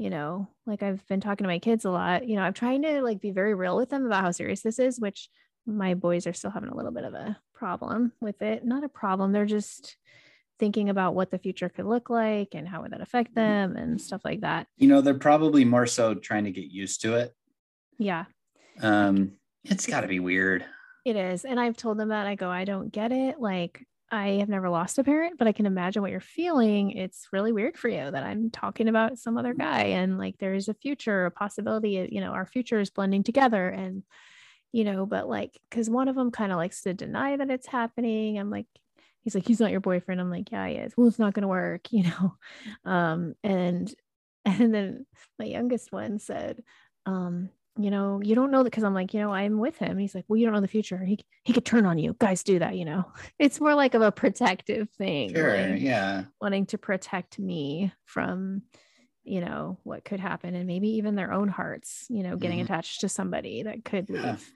you know like i've been talking to my kids a lot you know i'm trying to like be very real with them about how serious this is which my boys are still having a little bit of a problem with it not a problem they're just thinking about what the future could look like and how would that affect them and stuff like that you know, they're probably more so trying to get used to it. yeah Um, it's got to be weird. It is. And I've told them that I go, I don't get it. Like, I have never lost a parent, but I can imagine what you're feeling. It's really weird for you that I'm talking about some other guy and like there's a future, a possibility, you know, our future is blending together. And, you know, but like, because one of them kind of likes to deny that it's happening. I'm like, he's like, he's not your boyfriend. I'm like, yeah, he is. Well, it's not going to work, you know? Um, and, and then my youngest one said, um, you know, you don't know that because I'm like, you know, I'm with him. And he's like, well, you don't know the future. He he could turn on you. Guys do that, you know. It's more like of a protective thing, Sure. like Yeah. wanting to protect me from, you know, what could happen, and maybe even their own hearts, you know, getting Mhm. attached to somebody that could leave.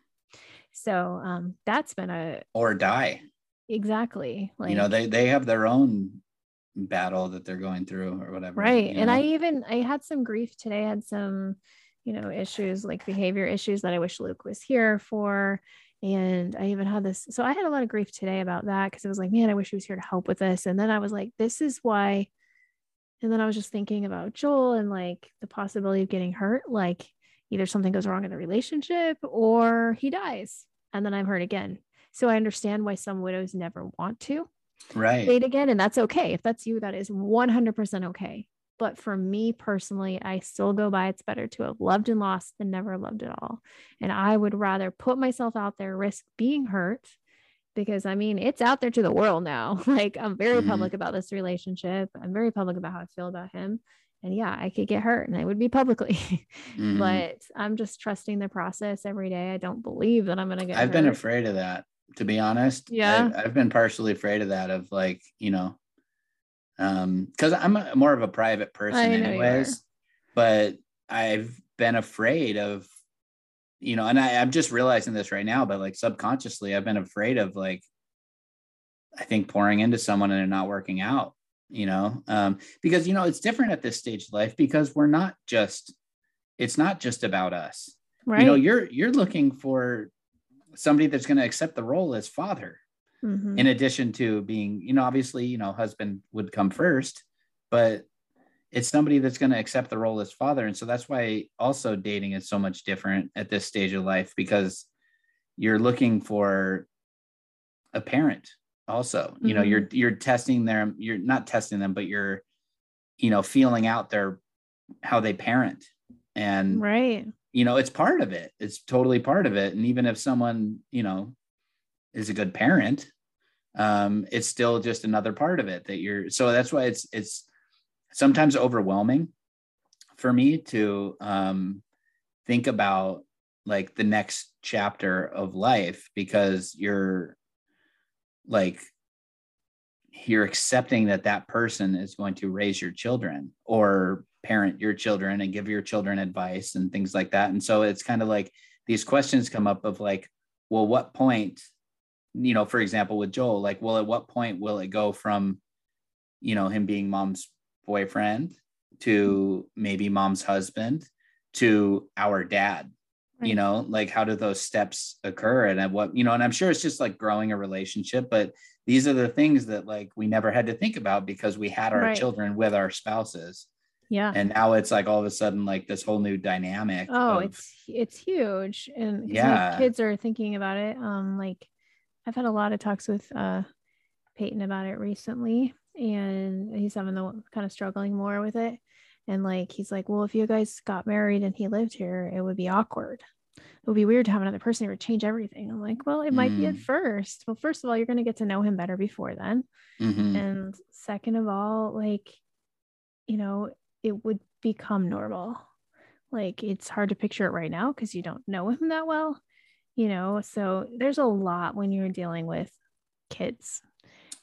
So um, that's been a Or die. exactly like you know, they they have their own battle that they're going through or whatever. right you and know? i even i had some grief today I had some you know issues like behavior issues that i wish luke was here for. And i even had this so i had a lot of grief today about that because it was like man i wish he was here to help with this. And then i was like this is why and then i was just thinking about joel and like the possibility of getting hurt like either something goes wrong in the relationship or he dies and then i'm hurt again. So i understand why some widows never want to right. date again and that's okay. If that's you that is 100% okay but for me personally i still go by it's better to have loved and lost than never loved at all and i would rather put myself out there risk being hurt because i mean it's out there to the world now like i'm very Mhm. public about this relationship i'm very public about how i feel about him and yeah i could get hurt and i would be publicly Mhm. but i'm just trusting the process every day i don't believe that i'm going to get I've been afraid of that, to be honest. Yeah. I've, I've been partially afraid of that, of like, you know, um, because I'm a, more of a private person, I know you anyways. But I've been afraid of, you know, and I, I'm just realizing this right now, but like subconsciously, I've been afraid of like, I think pouring into someone and it not working out, you know, um, because, you know, it's different at this stage of life because we're not just, it's not just about us. Right. You know, you're, you're looking for somebody that's going to accept the role as father Mhm. in addition to being, you know, obviously, you know, husband would come first, but it's somebody that's going to accept the role as father. And so that's why also dating is so much different at this stage of life because you're looking for a parent also. You know, you're you're testing them, you're not testing them, but you're, you know, feeling out their how they parent. And right. you know it's part of it it's totally part of it and even if someone you know is a good parent um it's still just another part of it that you're so that's why it's it's sometimes overwhelming for me to um think about like the next chapter of life because you're like you're accepting that that person is going to raise your children or parent your children and give your children advice and things like that. And so it's kind of like these questions come up of like well what point you know for example with joel like well at what point will it go from you know him being mom's boyfriend to maybe mom's husband to our dad you know like how do those steps occur and at what you know and i'm sure it's just like growing a relationship but these are the things that like we never had to think about because we had our Right. children with our spouses Yeah. and now it's like all of a sudden like this whole new dynamic Oh, of- it's it's huge, And Yeah. kids are thinking about it. Um, like I've had a lot of talks with uh Peyton about it recently, and he's having the kind of struggling more with it. And like he's like, well, if you guys got married and he lived here, it would be awkward. It would be weird to have another person who would change everything. I'm like, well, it might be at Mm. first. Well, first of all, you're going to get to know him better before then. Mhm. And second of all, like, you know, it would become normal. Like, it's hard to picture it right now because you don't know him that well, you know. So, there's a lot when you're dealing with kids.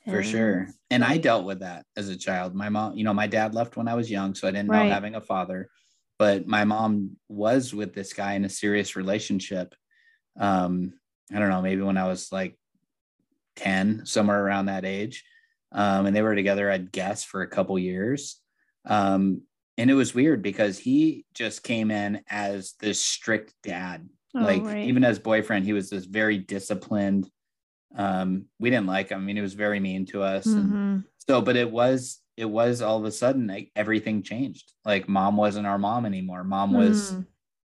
for sure And, and i dealt with that as a child my mom you know my dad left when i was young so i didn't Right. know having a father but my mom was with this guy in a serious relationship um i don't know maybe when i was like 10 somewhere around that age um and they were together i'd guess for a couple years um and it was weird because he just came in as this strict dad oh, like right. even as boyfriend he was this very disciplined um we didn't like him i mean he was very mean to us and Mhm. so but it was it was all of a sudden like everything changed like mom wasn't our mom anymore mom was Mm.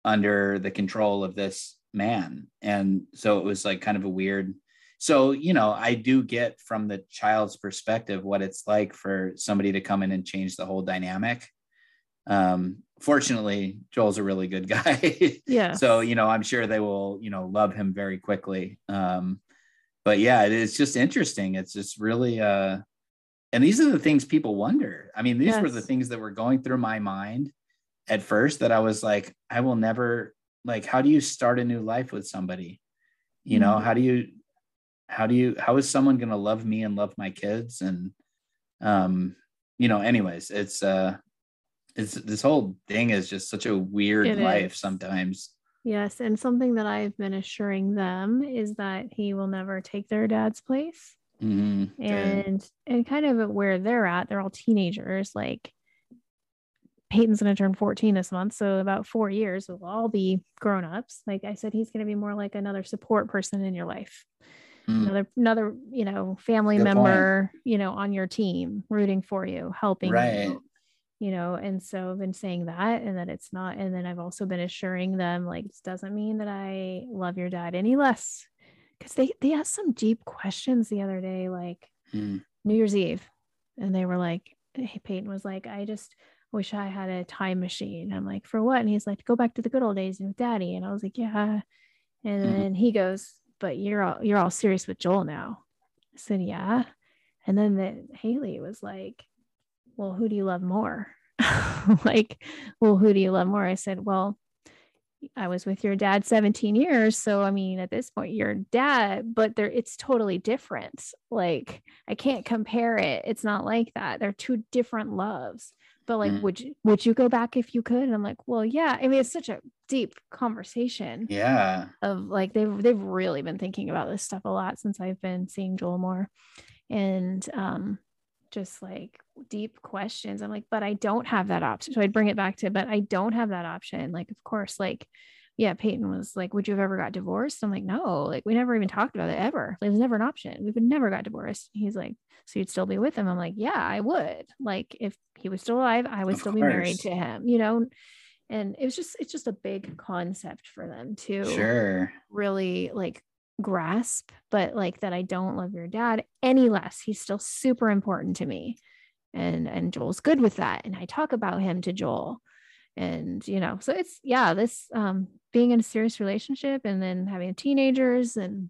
under the control of this man and so it was like kind of a weird so you know i do get from the child's perspective what it's like for somebody to come in and change the whole dynamic um fortunately joel's a really good guy. Yeah. so you know i'm sure they will you know love him very quickly. Um but yeah it is just interesting. It's just really uh and these are the things people wonder. I mean these were the things that were going through my mind at first that i was like i will never like how do you start a new life with somebody? You know Mhm. how do you how do you how is someone going to love me and love my kids? And um you know anyways it's uh it's this whole thing is just such a weird It life is. sometimes Yes. And something that I've been assuring them is that he will never take their dad's place. Mhm. And and kind of where they're at they're all teenagers like peyton's going to turn 14 this month so about four years we'll all be grown-ups like i said he's going to be more like another support person in your life Mm. another another you know family Good member you know on your team rooting for you helping Right. you you know and so i've been saying that and that it's not and then i've also been assuring them like this doesn't mean that i love your dad any less because they they asked some deep questions the other day like Mm. New Year's Eve. And they were like, hey, Peyton was like, I just wish I had a time machine. I'm like, for what? And he's like, go back to the good old days with daddy. And I was like, yeah. And Mhm. then he goes, but you're all you're all serious with Joel now. I said, yeah. And then the, Haley was like, well, who do you love more? like, well, who do you love more? I said, well, I was with your dad 17 years. So I mean, at this point, your dad, but there it's totally different. Like I can't compare it. It's not like that. They're two different loves. but like Mm. would you would you go back if you could and i'm like well yeah i mean it's such a deep conversation Yeah. of like they've they've really been thinking about this stuff a lot since i've been seeing joel more and um just like deep questions. I'm like but i don't have that option. So i'd bring it back to but i don't have that option. Like of course like yeah peyton was like would you have ever got divorced? I'm like no like we never even talked about it ever. Like, it was never an option. We would never got divorced. He's like so you'd still be with him? I'm like yeah i would. Like if he was still alive i would Of still be married to him you know? And it was just it's just a big concept for them to Sure. really like grasp but like that i don't love your dad any less he's still super important to me and and joel's good with that and i talk about him to joel and you know so it's yeah this um being in a serious relationship and then having teenagers and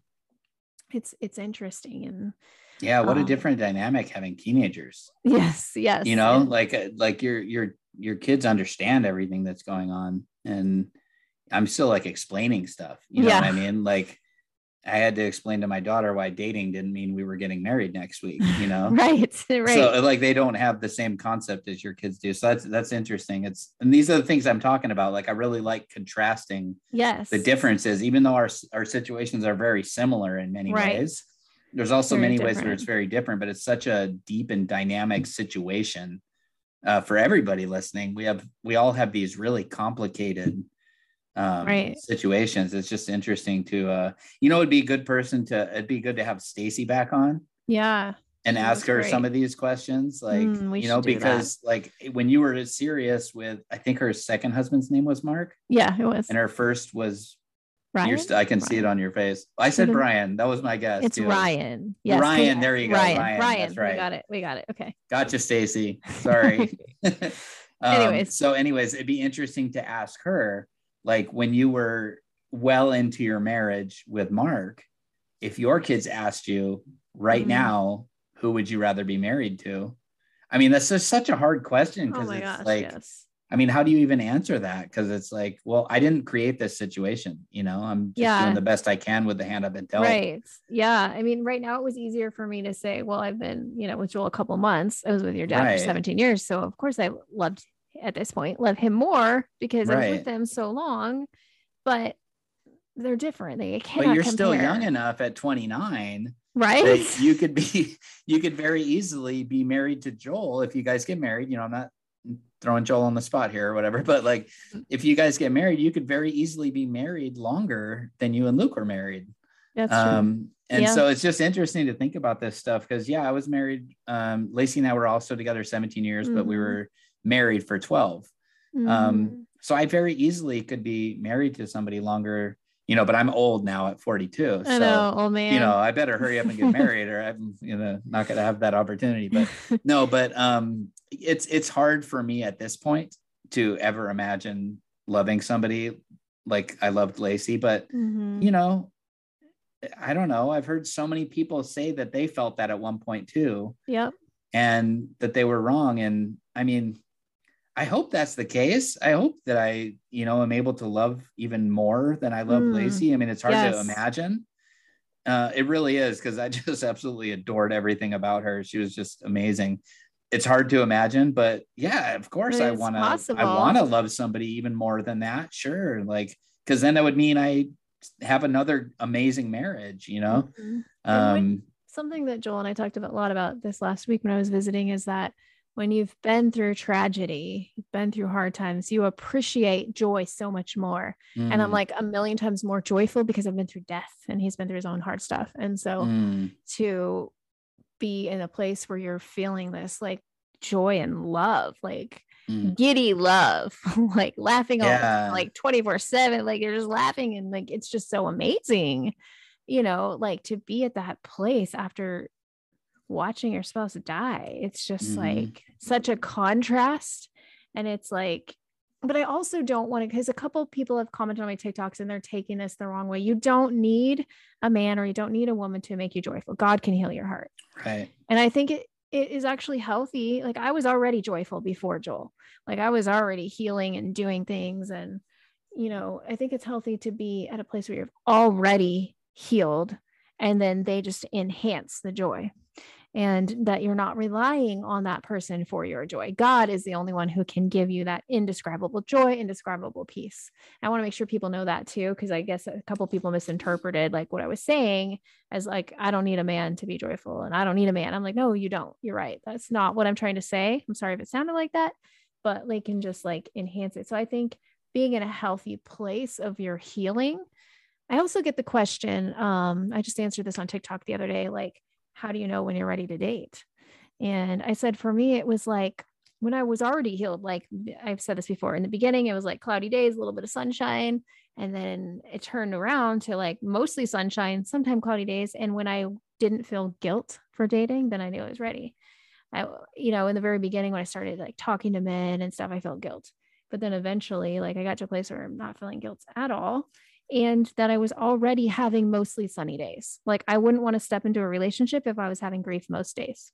it's it's interesting and Yeah. What a Um, different dynamic having teenagers. yes yes You know, and- like uh, like your your your kids understand everything that's going on, and I'm still like explaining stuff. You know what I mean? Like I had to explain to my daughter why dating didn't mean we were getting married next week. You know. right right So like they don't have the same concept as your kids do. So that's that's interesting. It's and these are the things I'm talking about. Like I really like contrasting yes the differences, even though our our situations are very similar in many Right. ways. There's also Very many ways where it's very different, but it's such a deep and dynamic situation uh, for everybody listening. We have we all have these really complicated um, Right. situations. It's just interesting to uh, you know, it'd be a good person to it'd be good to have Stacy back on yeah and ask her great. some of these questions like Mm, you know do that. because like when you were serious with i think her second husband's name was mark yeah it was and her first was Ryan? st- i can see it on your face i said brian that was my guess it's too. Ryan. Yes, Ryan, there you go, Ryan, Ryan, Ryan, that's right. We got it. We got it. Okay. gotcha stacy sorry um, Anyways. so anyways it'd be interesting to ask her like when you were well into your marriage with mark if your kids asked you right Mhm. now who would you rather be married to i mean that's just such a hard question Oh because my it's gosh. like yes. i mean how do you even answer that because it's like well i didn't create this situation you know i'm just Yeah. doing the best i can with the hand i've been dealt Right. Yeah. I mean, right now it was easier for me to say, well, I've been, you know, with Joel a couple months. I was with your dad Right. for 17 years. So of course I loved at this point, love him more because I was Right. with them so long. But they're different. They cannot but you're still young enough at 29 right? you could be you could very easily be married to Joel if you guys get married. You know, I'm not throwing Joel on the spot here or whatever, but like Mm-hmm. if you guys get married, you could very easily be married longer than you and Luke were married. That's true. Um, and Yeah. so it's just interesting to think about this stuff because yeah, I was married. Um, Lacey and I were also together 17 years, but we Mhm. were married for 12. Mhm. Um, so I very easily could be married to somebody longer, you know, but I'm old now at 42. I so know, old man. you know, I better hurry up and get married or I'm you know not gonna have that opportunity. But no, but um it's it's hard for me at this point to ever imagine loving somebody like I loved Lacey, but Mhm. you know, I don't know. I've heard so many people say that they felt that at one point too, Yep. and that they were wrong. And I mean, I hope that's the case. I hope that I, you know, am able to love even more than I love Mm. Lacey. I mean, it's hard to imagine. Uh, it really is because I just absolutely adored everything about her. She was just amazing. It's hard to imagine, but yeah, of course, I want to. I want to love somebody even more than that. Sure, like because then that would mean I have another amazing marriage. You know, Mhm. When- um, something that Joel and I talked about a lot about this last week when I was visiting is that when you've been through tragedy, you've been through hard times, you appreciate joy so much more. And I'm mm, like a million times more joyful because I've been through death and he's been through his own hard stuff. And so mm, to be in a place where you're feeling this like joy and love, like mm. giddy love, like laughing all the time, like 24 7, like you're just laughing and like it's just so amazing, you know, like to be at that place after watching your spouse die. It's just Mhm. like such a contrast. And it's like, but I also don't want to because a couple of people have commented on my TikToks and they're taking this the wrong way. You don't need a man or you don't need a woman to make you joyful. God can heal your heart. right. And I think it it is actually healthy. Like I was already joyful before Joel. Like I was already healing and doing things. And, you know, I think it's healthy to be at a place where you're already healed and then they just enhance the joy. And that you're not relying on that person for your joy. God is the only one who can give you that indescribable joy, indescribable peace. I want to make sure people know that too, because I guess a couple people misinterpreted like what I was saying as like, I don't need a man to be joyful and I don't need a man. I'm like, no, you don't. You're right. That's not what I'm trying to say. I'm sorry if it sounded like that, but they can just like enhance it. So I think being in a healthy place of your healing. I also get the question, um, I just answered this on TikTok the other day, like, how do you know when you're ready to date? And I said, for me, it was like when I was already healed, like I've said this before in the beginning, it was like cloudy days, a little bit of sunshine. And then it turned around to like mostly sunshine, sometimes cloudy days. And when I didn't feel guilt for dating, then I knew I was ready. I, you know, in the very beginning, when I started like talking to men and stuff, I felt guilt. But then eventually, like I got to a place where I'm not feeling guilt at all and that I was already having mostly sunny days. Like I wouldn't want to step into a relationship if I was having grief most days.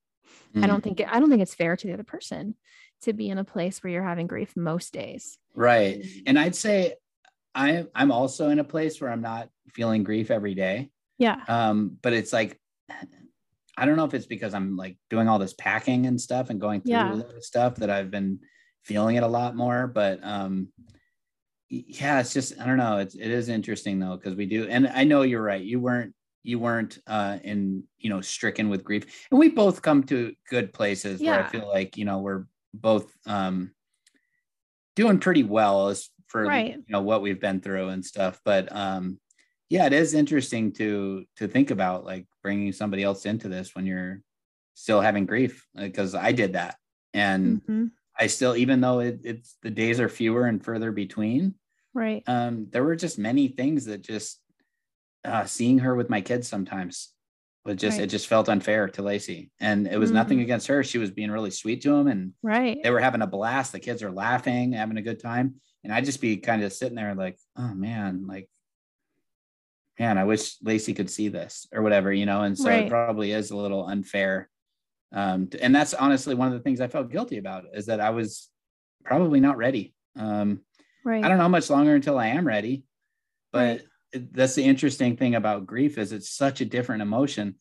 Mm. I don't mm. think it, I don't think it's fair to the other person to be in a place where you're having grief most days. Right. And I'd say I I'm also in a place where I'm not feeling grief every day. Yeah. Um but it's like I don't know if it's because I'm like doing all this packing and stuff and going through yeah. a lot of stuff that I've been feeling it a lot more but um yeah, it's just I don't know. It's it is interesting though because we do, and I know you're right. You weren't you weren't uh in you know stricken with grief, and we both come to good places yeah. where I feel like you know we're both um doing pretty well as for right. you know what we've been through and stuff. But um yeah, it is interesting to to think about like bringing somebody else into this when you're still having grief because I did that and. Mm-hmm. I still, even though it, it's the days are fewer and further between, Right. Um, there were just many things that just uh, seeing her with my kids sometimes was just right. it just felt unfair to Lacey. And it was mm-hmm. nothing against her. She was being really sweet to him and right. They were having a blast. The kids are laughing, having a good time. And I'd just be kind of sitting there like, oh man, like man, I wish Lacey could see this or whatever, you know. And so right. it probably is a little unfair. Um, and that's honestly one of the things I felt guilty about is that I was probably not ready. Um, Right. I don't know how much longer until I am ready, but right. that's the interesting thing about grief is it's such a different emotion.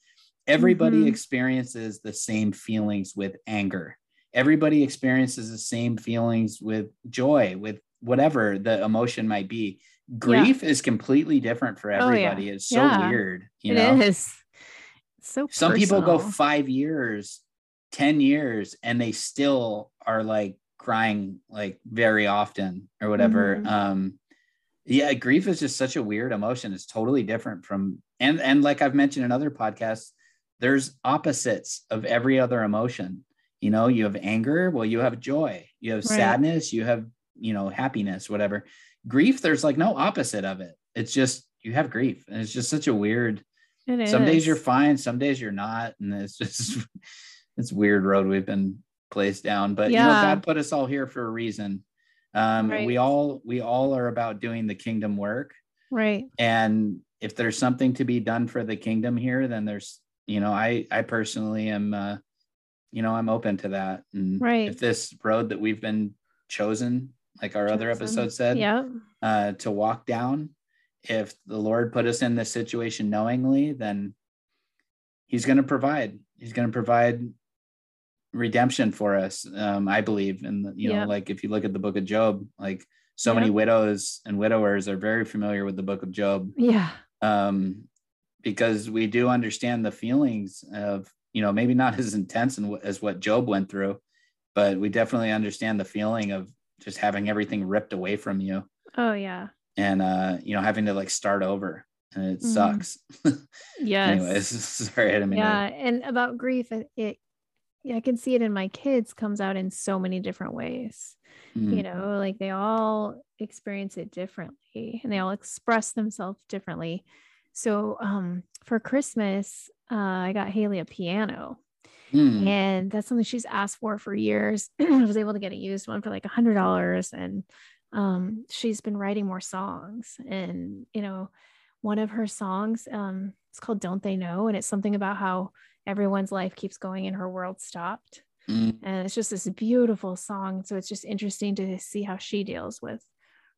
Everybody mm-hmm. experiences the same feelings with anger. Everybody experiences the same feelings with joy, with whatever the emotion might be. Grief yeah. is completely different for everybody. Oh, yeah. It's so yeah. weird. You it know? is. so some people go five years, 10 years, and they still are like crying like very often or whatever mm-hmm. um yeah grief is just such a weird emotion. It's totally different from and and like i've mentioned in other podcasts there's opposites of every other emotion. You know you have anger well you have joy. You have right. sadness you have you know happiness whatever. Grief there's like no opposite of it. It's just you have grief and it's just such a weird some days you're fine some days you're not and it's just it's weird road we've been placed down. But yeah. you know, God put us all here for a reason. Um, right. we all we all are about doing the kingdom work. Right. And if there's something to be done for the kingdom here, then there's, you know, I I personally am uh, you know, I'm open to that. And right. if this road that we've been chosen, like our chosen. other episode said, yeah, uh, to walk down, if the Lord put us in this situation knowingly, then He's going to provide. He's going to provide redemption for us um i believe and you know yeah. like if you look at the book of job like so yeah. many widows and widowers are very familiar with the book of job yeah um because we do understand the feelings of you know maybe not as intense as what job went through but we definitely understand the feeling of just having everything ripped away from you oh yeah and uh you know having to like start over and it mm. sucks yes anyways sorry i didn't mean yeah to... and about grief it yeah, I can see it in my kids comes out in so many different ways. Mm. You know, like they all experience it differently and they all express themselves differently. So um for Christmas, uh, I got Haley a piano. Mm. And that's something she's asked for for years. I was able to get a used one for like a hundred dollars, and um, she's been writing more songs. And you know, one of her songs, um, it's called "Don't They Know," and it's something about how everyone's life keeps going and her world stopped. Mm. And it's just this beautiful song. So it's just interesting to see how she deals with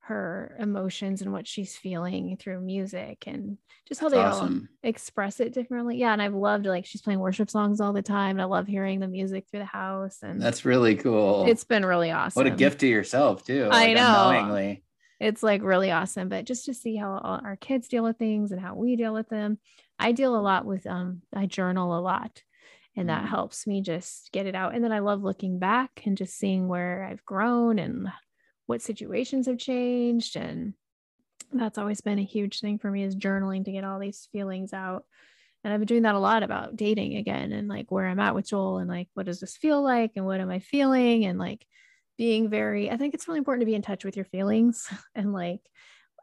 her emotions and what she's feeling through music and just how they awesome. all express it differently. Yeah. And I've loved like she's playing worship songs all the time. And I love hearing the music through the house. And That's really cool. it's been really awesome. what a gift to yourself too. I like, know. Unknowingly. It's like really awesome. But just to see how all our kids deal with things and how we deal with them. I deal a lot with um I journal a lot and that Mhm. helps me just get it out. And then I love looking back and just seeing where I've grown and what situations have changed. And that's always been a huge thing for me is journaling to get all these feelings out. And I've been doing that a lot about dating again and like where I'm at with Joel and like what does this feel like and what am I feeling and like being very I think it's really important to be in touch with your feelings and like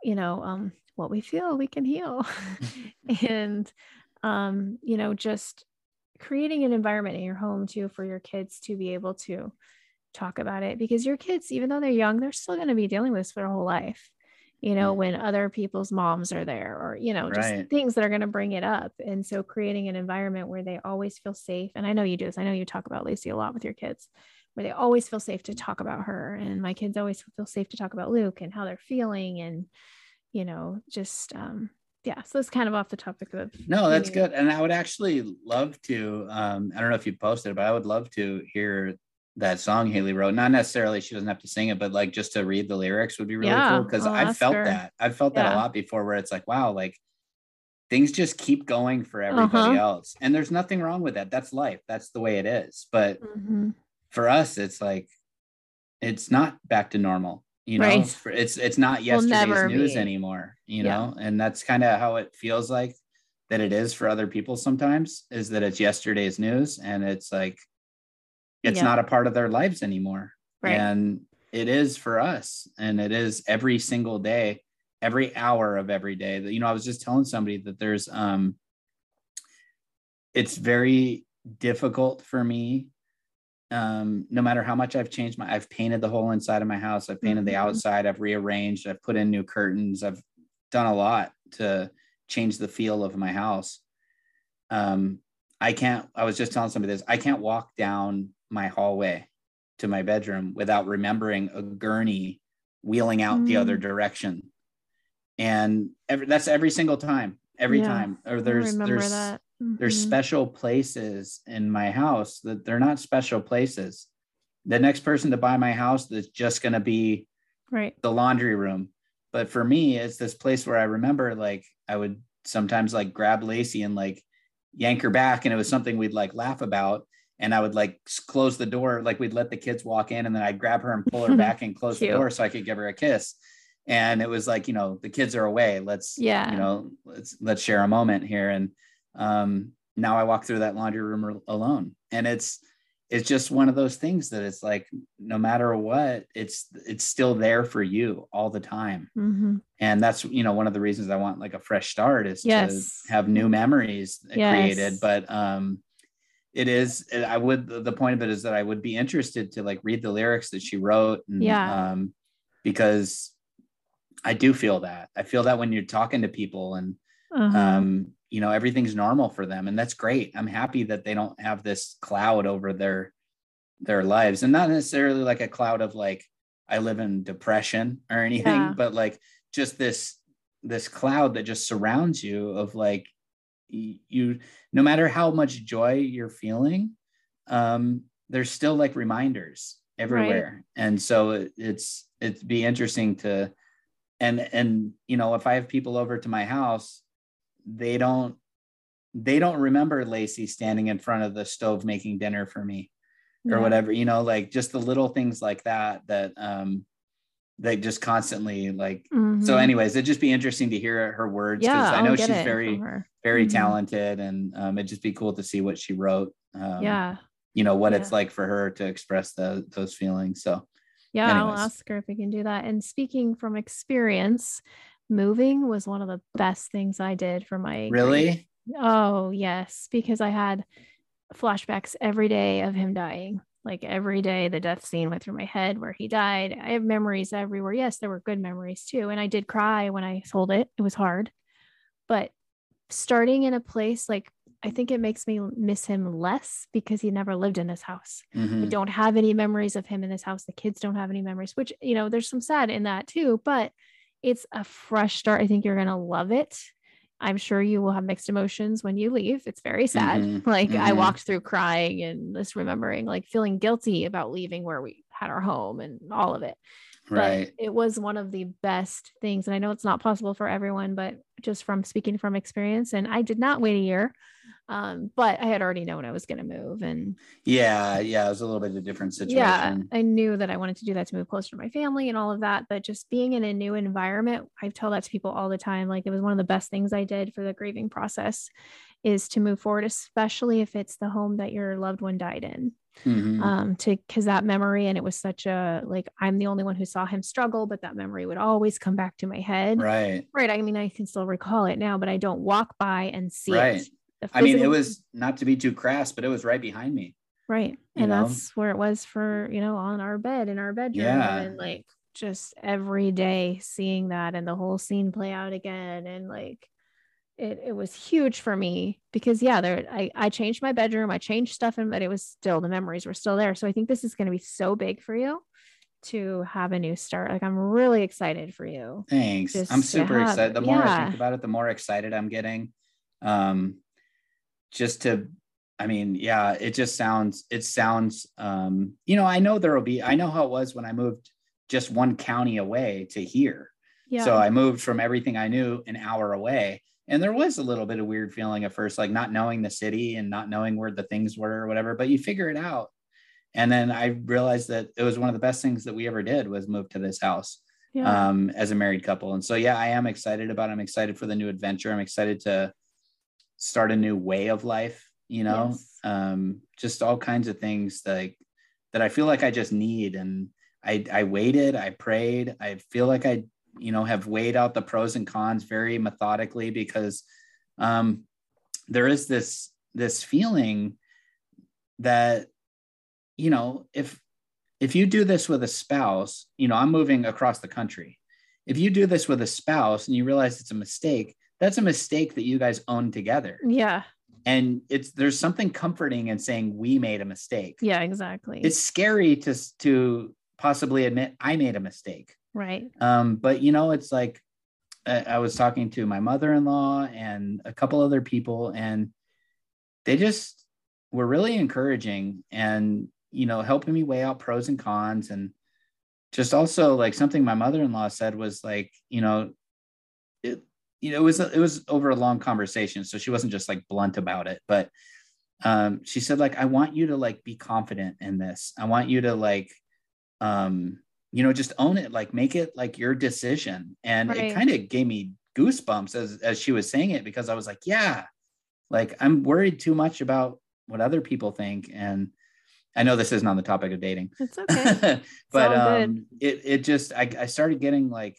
you know um what we feel we can heal and um you know just creating an environment in your home too for your kids to be able to talk about it because your kids even though they're young they're still going to be dealing with this for their whole life you know Mm. when other people's moms are there or you know just Right. things that are going to bring it up and so creating an environment where they always feel safe and i know you do this i know you talk about lacey a lot with your kids where they always feel safe to talk about her and my kids always feel safe to talk about luke and how they're feeling and you know just um yeah so it's kind of off the topic of No, that's good. And I would actually love to. Um, I don't know if you posted, but I would love to hear that song Haley wrote. Not necessarily she doesn't have to sing it, but like just to read the lyrics would be really Yeah, cool. Because I've felt her. that. I've felt that Yeah. a lot before where it's like, wow, like things just keep going for everybody Uh-huh. else. And there's nothing wrong with that. That's life. That's the way it is. But Mhm. For us, it's like it's not back to normal. You know, Right. It's it's not yesterday's news be. anymore. You Yeah. know, and that's kind of how it feels like that it is for other people sometimes is that it's yesterday's news and it's like it's Yeah. not a part of their lives anymore. Right. And it is for us and it is every single day, every hour of every day. That you know, I was just telling somebody that there's um it's very difficult for me um no matter how much i've changed my i've painted the whole inside of my house i've painted the Mhm. outside i've rearranged i've put in new curtains i've done a lot to change the feel of my house um i can't i was just telling somebody this i can't walk down my hallway to my bedroom without remembering a gurney wheeling out the other Mm. direction and every, that's every single time every Yeah, time or there's remember there's that there's Mhm. special places in my house that they're not special places. The next person to buy my house that's just going to be right the laundry room. But for me, it's this place where I remember like I would sometimes like grab Lacey and like yank her back, and it was something we'd like laugh about. And I would like close the door, like we'd let the kids walk in, and then I'd grab her and pull her back and close the door so I could give her a kiss. And it was like, you know, the kids are away. Let's, Yeah. you know, let's let's share a moment here. And um, now I walk through that laundry room alone, and it's it's just one of those things that it's like no matter what it's it's still there for you all the time Mhm. and that's you know one of the reasons i want like a fresh start is Yes. to have new memories created but um it is i would the point of it is that i would be interested to like read the lyrics that she wrote and, Yeah. um because i do feel that i feel that when you're talking to people and Uh-huh. um you know everything's normal for them and that's great i'm happy that they don't have this cloud over their their lives and not necessarily like a cloud of like i live in depression or anything Yeah. but like just this this cloud that just surrounds you of like you no matter how much joy you're feeling um there's still like reminders everywhere and so it, it's it'd be interesting to and and you know if i have people over to my house they don't they don't remember lacey standing in front of the stove making dinner for me or Yeah. whatever you know like just the little things like that that um they just constantly like so Mhm. anyways it'd just be interesting to hear her words because yeah, i know she's very very Mhm. talented and um it'd just be cool to see what she wrote um yeah, you know what it's like for her to express the, those feelings so yeah. I'll ask her if we can do that. And speaking from experience, moving was one of the best things I did for my grief. really Oh, yes, because I had flashbacks every day of him dying. Like every day, the death scene went through my head where he died. I have memories everywhere. Yes, there were good memories too. And I did cry when I sold it. It was hard. But starting in a place like I think it makes me miss him less because he never lived in this house. I Mhm. don't have any memories of him in this house. The kids don't have any memories, which, you know, there's some sad in that too, but it's a fresh start. I think you're going to love it. I'm sure you will have mixed emotions when you leave. It's very sad. Mhm. Like I Mhm. walked through crying and just remembering like feeling guilty about leaving where we had our home and all of it. Right. But it was one of the best things. And I know it's not possible for everyone, but just from speaking from experience, and I did not wait a year. Um, but I had already known I was going to move. And Yeah. Yeah. It was a little bit of a different situation. yeah, I knew that I wanted to do that to move closer to my family and all of that. But just being in a new environment, I tell that to people all the time. Like it was one of the best things I did for the grieving process is to move forward, especially if it's the home that your loved one died in. Mhm. Um, to because that memory, and it was such a like I'm the only one who saw him struggle, but that memory would always come back to my head. right. Right. I mean, I can still recall it now, but I don't walk by and see Right. it. The I mean, it was not to be too crass, but it was right behind me. right. you And know? that's where it was for, you know, on our bed in our bedroom. Yeah. And like just every day seeing that and the whole scene play out again. And like it it was huge for me because yeah, there I, I changed my bedroom, I changed stuff and but it was still the memories were still there. So I think this is gonna be so big for you to have a new start. Like I'm really excited for you. Thanks. I'm super have- excited. The more I think about it, the more excited I'm getting. Um, just to, I mean, yeah, it just sounds, it sounds, um, you know, I know there will be, I know how it was when I moved just one county away to here. Yeah. So I moved from everything I knew an hour away. And there was a little bit of weird feeling at first, like not knowing the city and not knowing where the things were or whatever, but you figure it out. And then I realized that it was one of the best things that we ever did was move to this house yeah. um, as a married couple. And so, yeah, I am excited about. it. I'm excited for the new adventure. I'm excited to start a new way of life. You know, Yes. um, just all kinds of things like that. I feel like I just need. And I I waited. I prayed. I feel like I you know have weighed out the pros and cons very methodically because um, there is this this feeling that you know if if you do this with a spouse, you know, I'm moving across the country. If you do this with a spouse and you realize it's a mistake, that's a mistake that you guys own together. yeah. And it's there's something comforting in saying we made a mistake. Yeah, exactly. It's scary to to possibly admit I made a mistake. Right. Um, but you know, it's like I, I was talking to my mother-in-law and a couple other people, and they just were really encouraging and you know helping me weigh out pros and cons. And just also like something my mother-in-law said was like you know it you know it was it was over a long conversation so she wasn't just like blunt about it. But um she said like i want you to like be confident in this. I want you to like um you know just own it like make it like your decision and Right. it kind of gave me goosebumps as as she was saying it because i was like yeah like i'm worried too much about what other people think and i know this isn't on the topic of dating It's okay. but good. um it it just I, I started getting like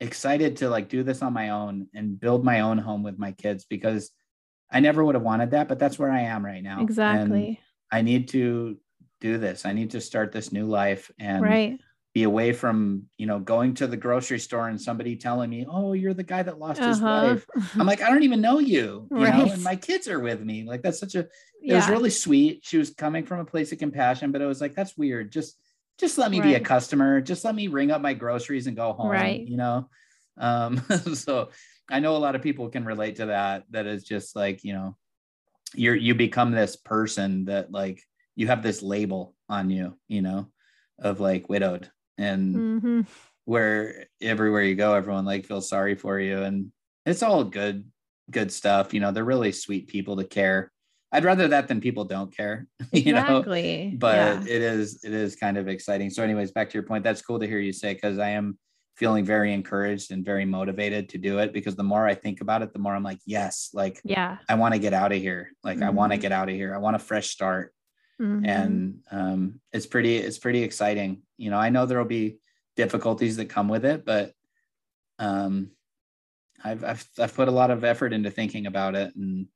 excited to like do this on my own and build my own home with my kids because i never would have wanted that but that's where i am right now And exactly. i need to do this i need to start this new life and right. Be away from you know going to the grocery store and somebody telling me oh you're the guy that lost his Uh-huh. wife i'm like i don't even know you you know Right. and my kids are with me like that's such a it yeah. was really sweet. She was coming from a place of compassion, but it was like, that's weird. Just, just let me be a customer. Just let me ring up my groceries and go home. Right. You know? Um, so I know a lot of people can relate to that. That is just like, you know, you're, you become this person that like, you have this label on you, you know, of like widowed and Mhm. where everywhere you go, everyone like feels sorry for you. And it's all good, good stuff. You know, they're really sweet people to care. I'd rather that than people don't care, you know, but yeah. it is, it is kind of exciting. So anyways, back to your point, that's cool to hear you say, cause I am feeling very encouraged and very motivated to do it because the more I think about it, the more I'm like, yes, like yeah. I want to get out of here. Like I want to get out of here. I want a fresh start Mhm. and um, it's pretty it's pretty exciting you know i know there will be difficulties that come with it but um, I've, I've i've put a lot of effort into thinking about it and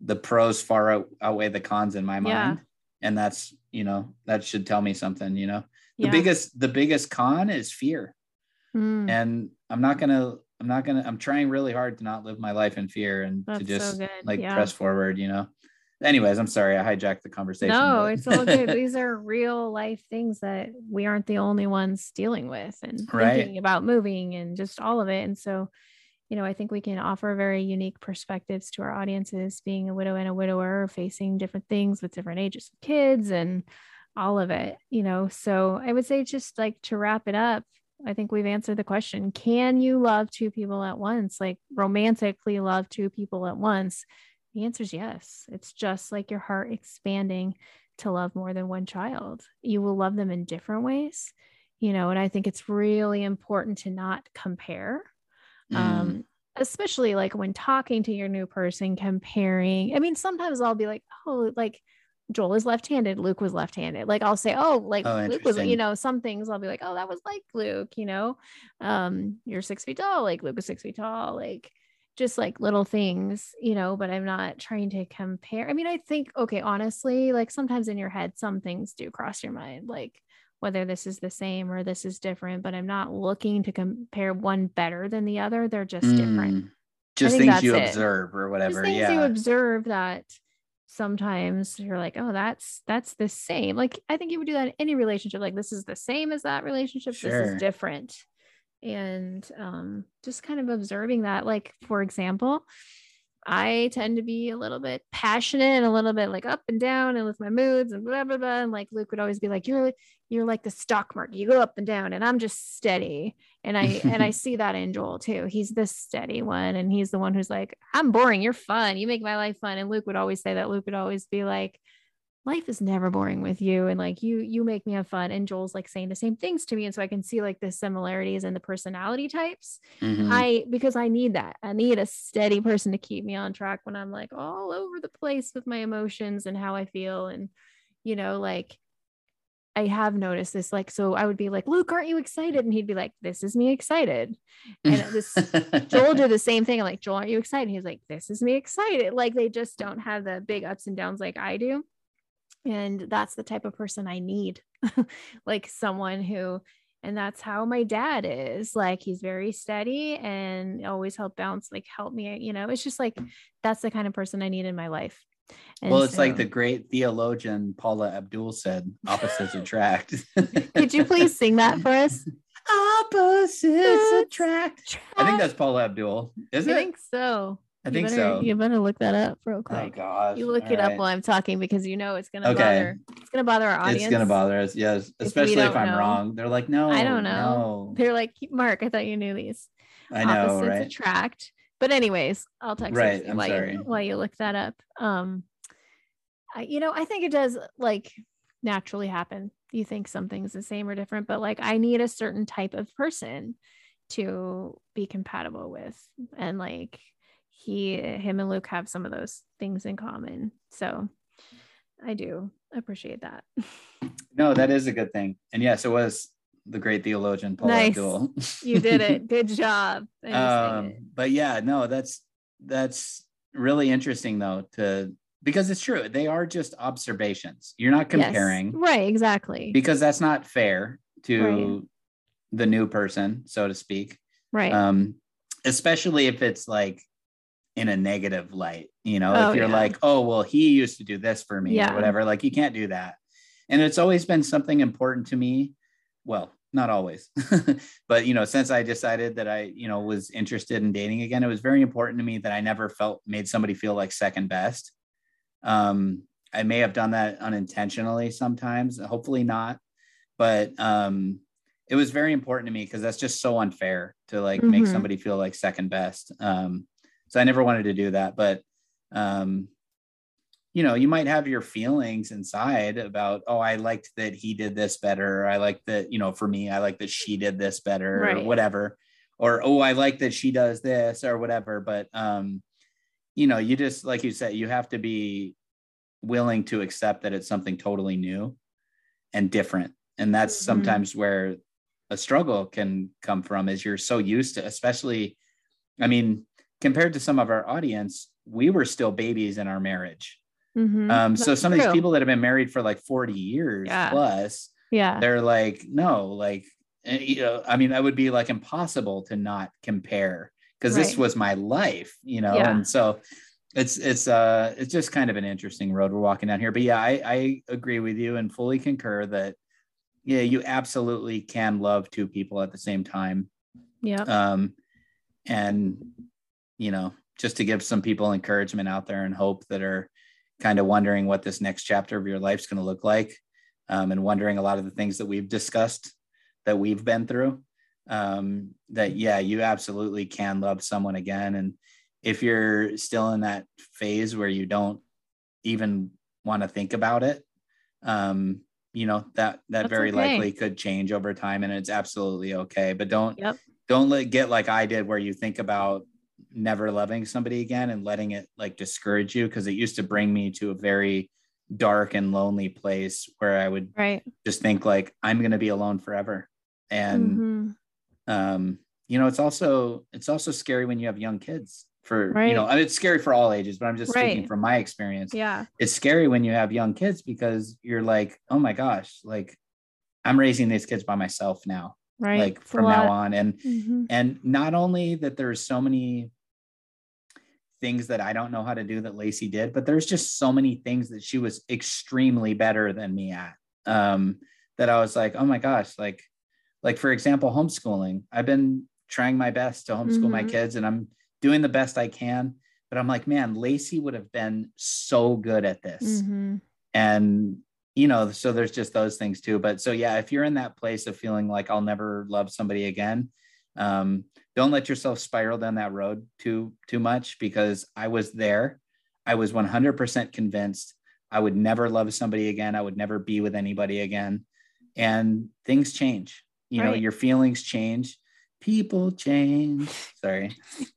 the pros far out, outweigh the cons in my Yeah. mind and that's you know that should tell me something you know the yeah. biggest the biggest con is fear Mm. and i'm not gonna I'm not gonna. I'm trying really hard to not live my life in fear and That's to just good. like Yeah. press forward. You know. Anyways, I'm sorry I hijacked the conversation. No, it's all good. These are real life things that we aren't the only ones dealing with and Right. thinking about moving and just all of it. And so, you know, I think we can offer very unique perspectives to our audiences, being a widow and a widower, facing different things with different ages of kids and all of it, you know. So I would say just like to wrap it up, I think we've answered the question. Can you love two people at once? Like romantically love two people at once? The answer is yes. It's just like your heart expanding to love more than one child. You will love them in different ways, you know, and I think it's really important to not compare. Mm, Um, especially like when talking to your new person, comparing. I mean, sometimes I'll be like, oh, like Joel is left-handed, Luke was left-handed. Like I'll say, oh, like Oh, Luke was, you know, some things I'll be like, oh, that was like Luke, you know. Um, you're six feet tall, like Luke is six feet tall, like just like little things, you know, but I'm not trying to compare. I mean, I think, okay, honestly, like sometimes in your head, some things do cross your mind, like whether this is the same or this is different, but I'm not looking to compare one better than the other. They're just different. mm, Just think things you it. observe or Just whatever. things Yeah. you observe that sometimes you're like, oh, that's that's the same. Like I think you would do that in any relationship. Like this is the same as that relationship. This is different. And um, just kind of observing that. Like, for example, I tend to be a little bit passionate and a little bit like up and down and with my moods and blah blah blah. And like Luke would always be like, You're you're like the stock market, you go up and down, and I'm just steady. And I and I see that in Joel too. He's the steady one, and he's the one who's like, I'm boring, you're fun, you make my life fun. And Luke would always say that. Luke would always be like, life is never boring with you and like you you make me have fun and joel's like saying the same things to me and so i can see like the similarities in the personality types. Mhm. I because I need that. I need a steady person to keep me on track when I'm like all over the place with my emotions and how I feel and you know like I have noticed this like so I would be like Luke aren't you excited? And he'd be like this is me excited. And this Joel did the same thing. I'm like Joel aren't you excited? He's like this is me excited. Like they just don't have the big ups and downs like I do and that's the type of person I need like someone who and that's how my dad is like he's very steady and always help bounce like help me you know it's just like that's the kind of person I need in my life And well, it's like the great theologian Paula Abdul said, opposites attract. could you please sing that for us opposites attract? I think that's Paula Abdul. Is I it? I think so I You think better- so. you better look that up real Oh quick gosh. you look All it up while I'm talking because you know it's gonna Okay. bother it's gonna bother our audience It's gonna bother us, yes. Especially if, I'm know. wrong. They're like, no, I don't know. no. they're like Mark I thought you knew these I know, opposites right? attract. But anyways, I'll text Right, you I'm while sorry. you while you look that up. Um, I, you know, I think it does like naturally happen. You think something's the same or different, but like I need a certain type of person to be compatible with, and like he, him, and Luke have some of those things in common. So I do appreciate that. No, that is a good thing. And yes, it was the great theologian Paul Nice. Abdul. You did it. Good job. I just sang um, but yeah, no, that's that's really interesting though to because it's true. They are just observations. You're not Yes. comparing right? Exactly. because that's not fair to Right. the new person, so to speak. right. Um, especially if it's like in a negative light, you know, Oh, if you're yeah. like, oh, well, he used to do this for me Yeah. or whatever, like you can't do that. And it's always been something important to me. Well, not always, but you know, since I decided that I, you know, was interested in dating again, it was very important to me that I never felt made somebody feel like second best. Um, I may have done that unintentionally sometimes, hopefully not, but um, it was very important to me because that's just so unfair to like make Mhm. somebody feel like second best. Um, so I never wanted to do that, but um, you know, you might have your feelings inside about, oh, I liked that he did this better. Or I like that, you know, for me, I like that she did this better or whatever. Or, oh, I like that she does this or whatever. But um, you know, you just like you said, you have to be willing to accept that it's something totally new and different. And that's Mhm. sometimes where a struggle can come from is you're so used to, especially, I mean, compared to some of our audience, we were still babies in our marriage. Mhm. Um, so some of these people that have been married for like 40 years Yeah. plus, yeah. they're like, no, like you know, I mean, that would be like impossible to not compare because this was my life, you know, Yeah. and so it's it's uh it's just kind of an interesting road we're walking down here. But yeah, I, I agree with you and fully concur that yeah, you absolutely can love two people at the same time. Yeah. Um, and you know, just to give some people encouragement out there and hope that are kind of wondering what this next chapter of your life's going to look like, um, and wondering a lot of the things that we've discussed that we've been through. Um, that yeah, you absolutely can love someone again, and if you're still in that phase where you don't even want to think about it, um, you know that that That's very okay. likely could change over time, and it's absolutely okay. But don't Yep. don't let get like I did, where you think about never loving somebody again and letting it like discourage you because it used to bring me to a very dark and lonely place where I would Right. just think like I'm going to be alone forever. And Mhm. um, you know, it's also it's also scary when you have young kids. For you know, I mean, it's scary for all ages, but I'm just speaking from my experience. Yeah. It's scary when you have young kids because you're like, oh my gosh, like I'm raising these kids by myself now, Right. like It's from now on. And Mhm. and not only that there's so many things that I don't know how to do that Lacey did, but there's just so many things that she was extremely better than me at. Um, that I was like, oh my gosh, like, like for example, homeschooling. I've been trying my best to homeschool my Mhm. kids and I'm doing the best I can. But I'm like, man, Lacey would have been so good at this Mhm. and you know so there's just those things too but so yeah if you're in that place of feeling like i'll never love somebody again um, don't let yourself spiral down that road too too much because i was there i was 100% convinced i would never love somebody again i would never be with anybody again and things change you know your feelings change people change sorry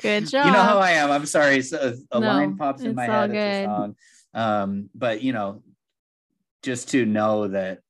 Good job. you know how. I am. I'm sorry. So a No, line pops in my head. It's a song. Um, but you know, just to know that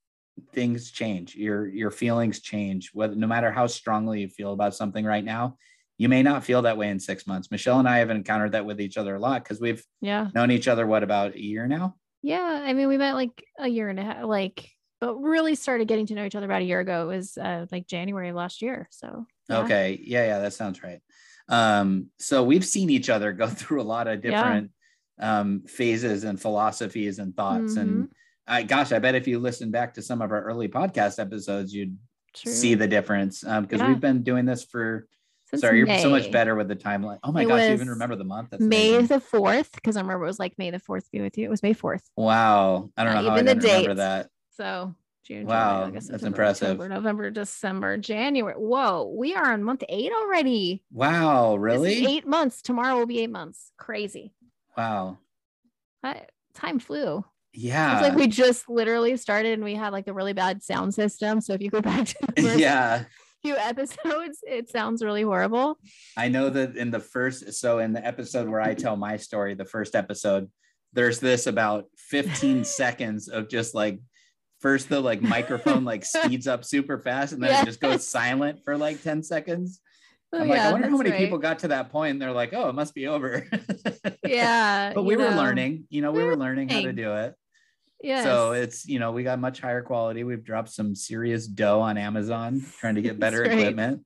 things change, your your feelings change. Whether no matter how strongly you feel about something right now, you may not feel that way in six months. Michelle and I have encountered that with each other a lot because we've Yeah. known each other what about a year now. Yeah. I mean, we met like a year and a half, like, but really started getting to know each other about a year ago. It was uh, like January of last year. So, yeah. Okay. Yeah, yeah, that sounds right. Um, so we've seen each other go through a lot of Yeah. different um phases and philosophies and thoughts. Mm-hmm. And I gosh, I bet if you listen back to some of our early podcast episodes, you'd True. see the difference. Um, because Yeah. we've been doing this for Since sorry, you're so much better with the timeline. Oh my It gosh, you even remember the month. That's May amazing. the 4th, because I remember it was like May the 4th be with you. It was May 4th. Wow. I don't Not know how I even the didn't remember that. So, June, Wow, July, August, that's September, impressive. October, November, December, January. Whoa, we are on month eight already. Wow, really? eight months. Tomorrow will be eight months. Crazy. Wow. I, time flew. Yeah. It's like we just literally started and we had like a really bad sound system. So if you go back to the first yeah. few episodes, it sounds really horrible. I know that in the first, so in the episode where I tell my story, the first episode, there's this about 15 seconds of just like first the like microphone like speeds up super fast and then it just goes silent for like 10 seconds. Oh, I'm like, I wonder how many right. people got to that point and they're like, oh, it must be over. Yeah. but we were know. learning, you know, we We were were learning how to do it. So it's, you know, we got much higher quality. We've dropped some serious dough on Amazon trying to get better equipment.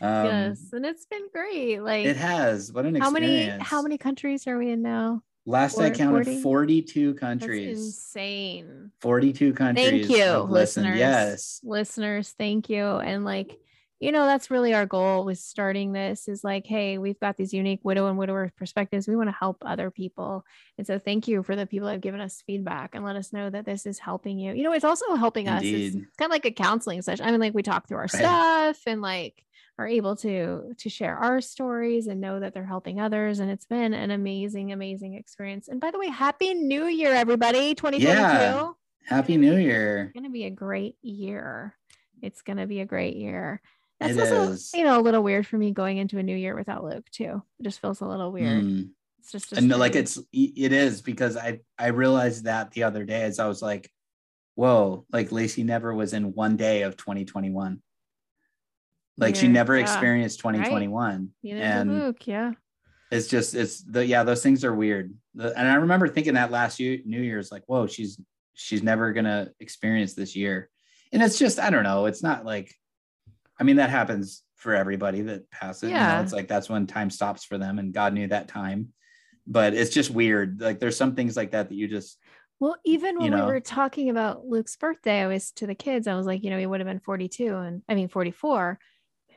Um, yes. And it's been great. Like It has. What an how many how many countries are we in now? Last I counted 40? 42 That's countries. insane. 42 countries. Thank you, listeners. Yes. Listeners, thank you. And like, you know, that's really our goal with starting this is like, hey, we've got these unique widow and widower perspectives. We want to help other people. And so thank you for the people that have given us feedback and let us know that this is helping you. You know, it's also helping us. It's kind of like a counseling session. I mean, like we talk through our Right. stuff and like are able to to share our stories and know that they're helping others. And it's been an amazing, amazing experience. And by the way, happy new year, everybody. 2022 Yeah. Happy New Year. It's going to be a great year. It's going to be a great year. That's It also, is. you know, a little weird for me going into a new year without Luke too. It just feels a little weird. Mm. It's just, And like it's it is because I I realized that the other day as I was like, whoa, like Lacey never was in one day of 2021. Like she never Yeah. experienced 2021. Neither did and Luke. Yeah. it's just it's the yeah those things are weird The- and i remember thinking that last year new year's like whoa she's she's never gonna experience this year and it's just I don't know. It's not like, I mean, that happens for everybody that passes. Yeah. You know, it's like that's when time stops for them, and God knew that time. But it's just weird. Like there's some things like that that you just. Well, even when you know, we were talking about Luke's birthday, I was to the kids. I was like, you know, he would have been 42, and I mean 44.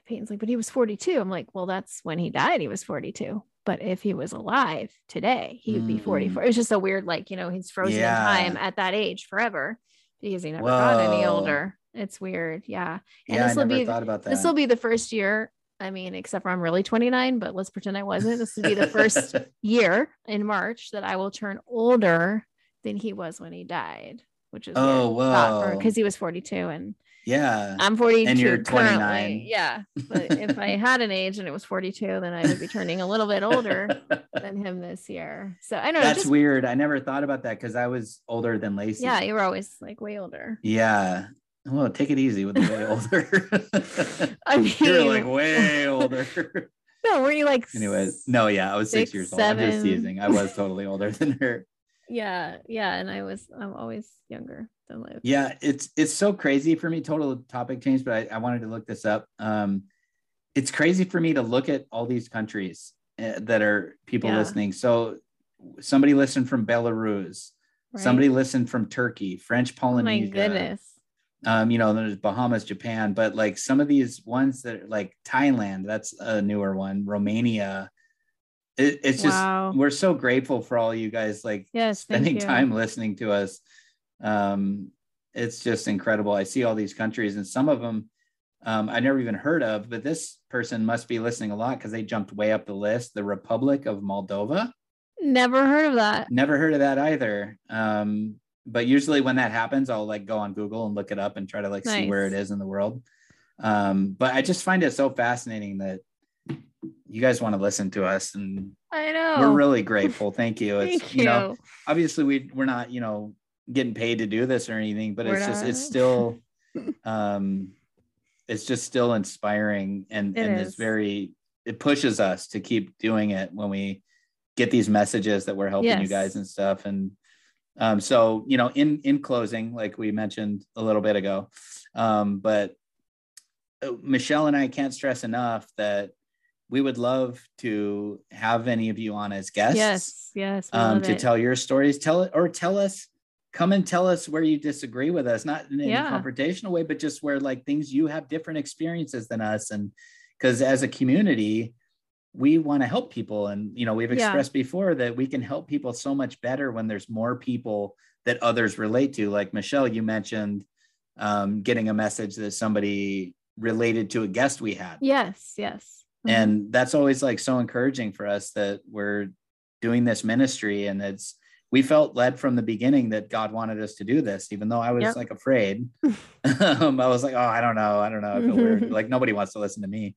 Peyton's like, but he was 42. I'm like, well, that's when he died. He was 42. But if he was alive today, he would be 44. Mm. It was just a weird, like, you know, he's frozen yeah. in time at that age forever because he never Whoa. got any older. It's weird. Yeah. And yeah, this will be thought about that. This will be the first year. I mean, except for I'm really 29, but let's pretend I wasn't. This will be the first year in March that I will turn older than he was when he died, which is oh wow because he was 42 and yeah. I'm 42. And you're 29. Currently. Yeah. But if I had an age and it was 42, then I would be turning a little bit older than him this year. So I know that's just, weird. I never thought about that because I was older than Lacey. Yeah, you were always like way older. Yeah. Well, take it easy with the way older. I mean, you're like way older. No, were you like? Anyways, no, yeah, I was six, six years seven. old. I'm just teasing. I was totally older than her. Yeah, yeah, and I was. I'm always younger than Luke. Yeah, it's it's so crazy for me. Total topic change, but I, I wanted to look this up. Um, it's crazy for me to look at all these countries uh, that are people yeah. listening. So somebody listened from Belarus. Right. Somebody listened from Turkey, French Polynesia. Oh my goodness um, you know, there's Bahamas, Japan, but like some of these ones that are like Thailand, that's a newer one, Romania. It, it's just wow. we're so grateful for all you guys like yes, spending time listening to us. Um, it's just incredible. I see all these countries, and some of them um, I never even heard of, but this person must be listening a lot because they jumped way up the list. The Republic of Moldova. Never heard of that. Never heard of that either. Um, but usually when that happens, I'll like go on Google and look it up and try to like nice. see where it is in the world. Um, but I just find it so fascinating that you guys want to listen to us and I know we're really grateful. Thank you. It's Thank you. you know, obviously we we're not, you know, getting paid to do this or anything, but we're it's not. just it's still um it's just still inspiring and it and is. it's very it pushes us to keep doing it when we get these messages that we're helping yes. you guys and stuff and um, so, you know, in in closing, like we mentioned a little bit ago, um, but uh, Michelle and I can't stress enough that we would love to have any of you on as guests. Yes, yes. Um, to it. tell your stories, tell it or tell us, come and tell us where you disagree with us, not in yeah. a confrontational way, but just where like things you have different experiences than us. And because as a community, we want to help people and you know we've expressed yeah. before that we can help people so much better when there's more people that others relate to. Like michelle you mentioned um, getting a message that somebody related to a guest we had. Yes yes. Mm-hmm. and that's always like so encouraging for us that we're doing this ministry and it's we felt led from the beginning that god wanted us to do this even though i was yep. like afraid. Um, i was like oh i don't know. I don't know. I feel weird. Like nobody wants to listen to me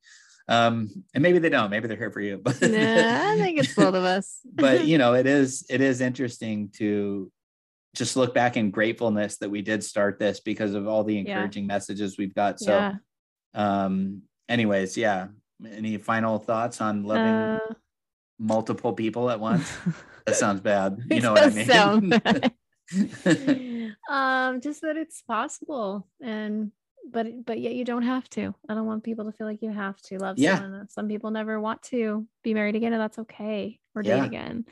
um and maybe they don't maybe they're here for you but i think it's both of us. But you know it is it is interesting to just look back in gratefulness that we did start this because of all the encouraging yeah. messages we've got. So yeah. um anyways yeah. Any final thoughts on loving uh, multiple people at once? That sounds bad. You know what i mean. um just that it's possible and but but yet you don't have to. I don't want people to feel like you have to love yeah. someone. Some people never want to be married again, and that's okay. Or yeah. date again.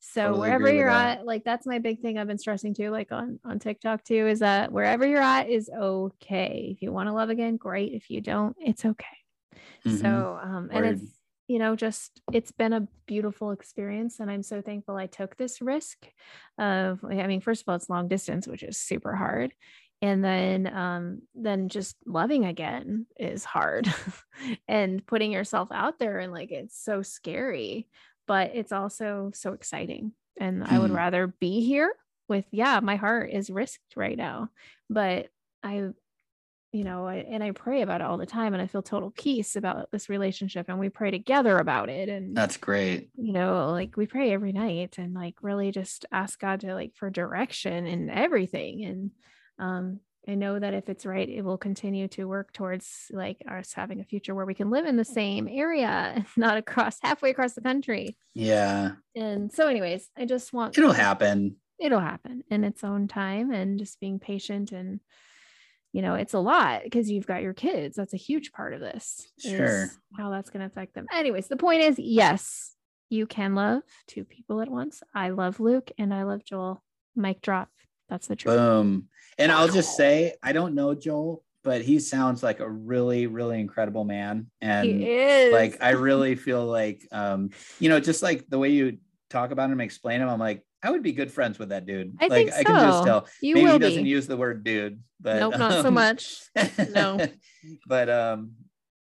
So totally wherever you're at, like that's my big thing I've been stressing too, like on on TikTok too, is that wherever you're at is okay. If you want to love again, great. If you don't, it's okay. Mm-hmm. So um and it's you know just it's been a beautiful experience and i'm so thankful i took this risk of i mean first of all it's long distance which is super hard and then um then just loving again is hard and putting yourself out there and like it's so scary but it's also so exciting and mm. i would mm. rather be here with yeah my heart is risked right now but i you know I, and i pray about it all the time and i feel total peace about this relationship and we pray together about it and that's great you know like we pray every night and like really just ask god to like for direction and everything and um, I know that if it's right, it will continue to work towards like us having a future where we can live in the same area, not across halfway across the country. Yeah. And so, anyways, I just want it'll happen. It'll happen in its own time and just being patient and you know, it's a lot because you've got your kids. That's a huge part of this. Sure. How that's going to affect them. Anyways, the point is yes, you can love two people at once. I love Luke and I love Joel. Mic drop. That's the truth. Boom. And I'll just say, I don't know Joel, but he sounds like a really, really incredible man. And he is like I really feel like um, you know, just like the way you talk about him, explain him, I'm like, I would be good friends with that dude. I like think I can just so. tell. you Maybe he doesn't be. use the word dude, but nope, not so um, much. No. but um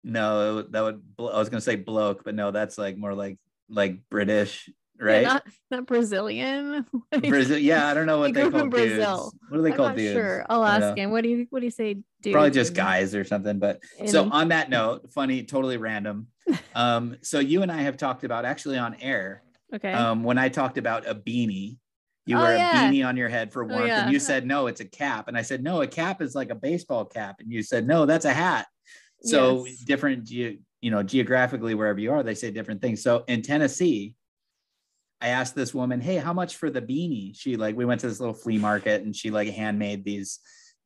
no, that would I was gonna say bloke, but no, that's like more like like British, Yeah, right? not, not Brazilian. Brazil, yeah, I don't know what He they call in dudes. Brazil. What do they I'm call dudes? sure. I'll ask him. What do you what do you say? Dude? Probably just guys or something. But so on that note, funny, totally random. Um, so you and I have talked about actually on air okay. um, when I talked about a beanie, you Oh, wear yeah. a beanie on your head for Oh, warmth, yeah. and you said no, it's a cap, and I said no, a cap is like a baseball cap, and you said no, that's a hat. So Yes. different, ge- you know, geographically wherever you are, they say different things. So in Tennessee, I asked this woman, "Hey, how much for the beanie?" She like we went to this little flea market, and she like handmade these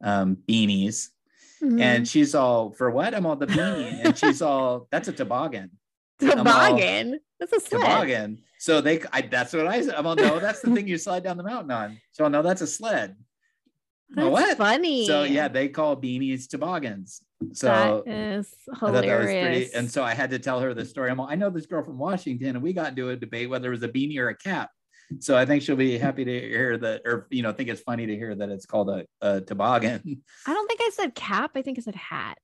um, beanies, Mhm. and she's all for what? I'm all the beanie, and she's all that's a toboggan I'm all- toboggan. That's a sled. toboggan. So they, I, that's what I said. I'm all, no, that's the thing you slide down the mountain on. So no, that's a sled. That's Oh, what? funny. So yeah, they call beanies toboggans. So that is I that was hilarious. pretty. And so I had to tell her the story. I'm all, I know this girl from Washington, and we got into a debate whether it was a beanie or a cap. So I think she'll be happy to hear that, or you know, think it's funny to hear that it's called a, a toboggan. I don't think I said cap. I think I said hat.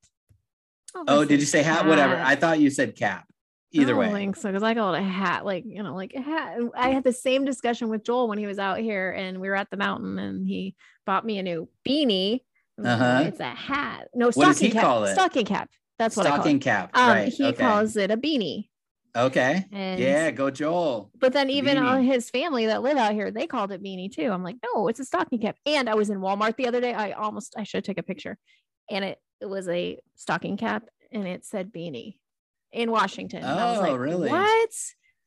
Don't Oh, oh did you say hat? Whatever. I thought you said cap. Either I way. think so because I call it a hat, like you know, like a hat. I had the same discussion with Joel when he was out here, and we were at the mountain, and he bought me a new beanie. I was like, Uh-huh. It's a hat. No What stocking does he cap. call it? Stocking cap. That's what I call Stocking it. cap. Um, right. he okay. calls it a beanie. Okay. And Yeah, go Joel. But then even beanie. his family that live out here, they called it beanie too. I'm like, no, it's a stocking cap. And I was in Walmart the other day. I almost I should take a picture. And it, it was a stocking cap and it said beanie in Washington. And I was Oh, like, really? What?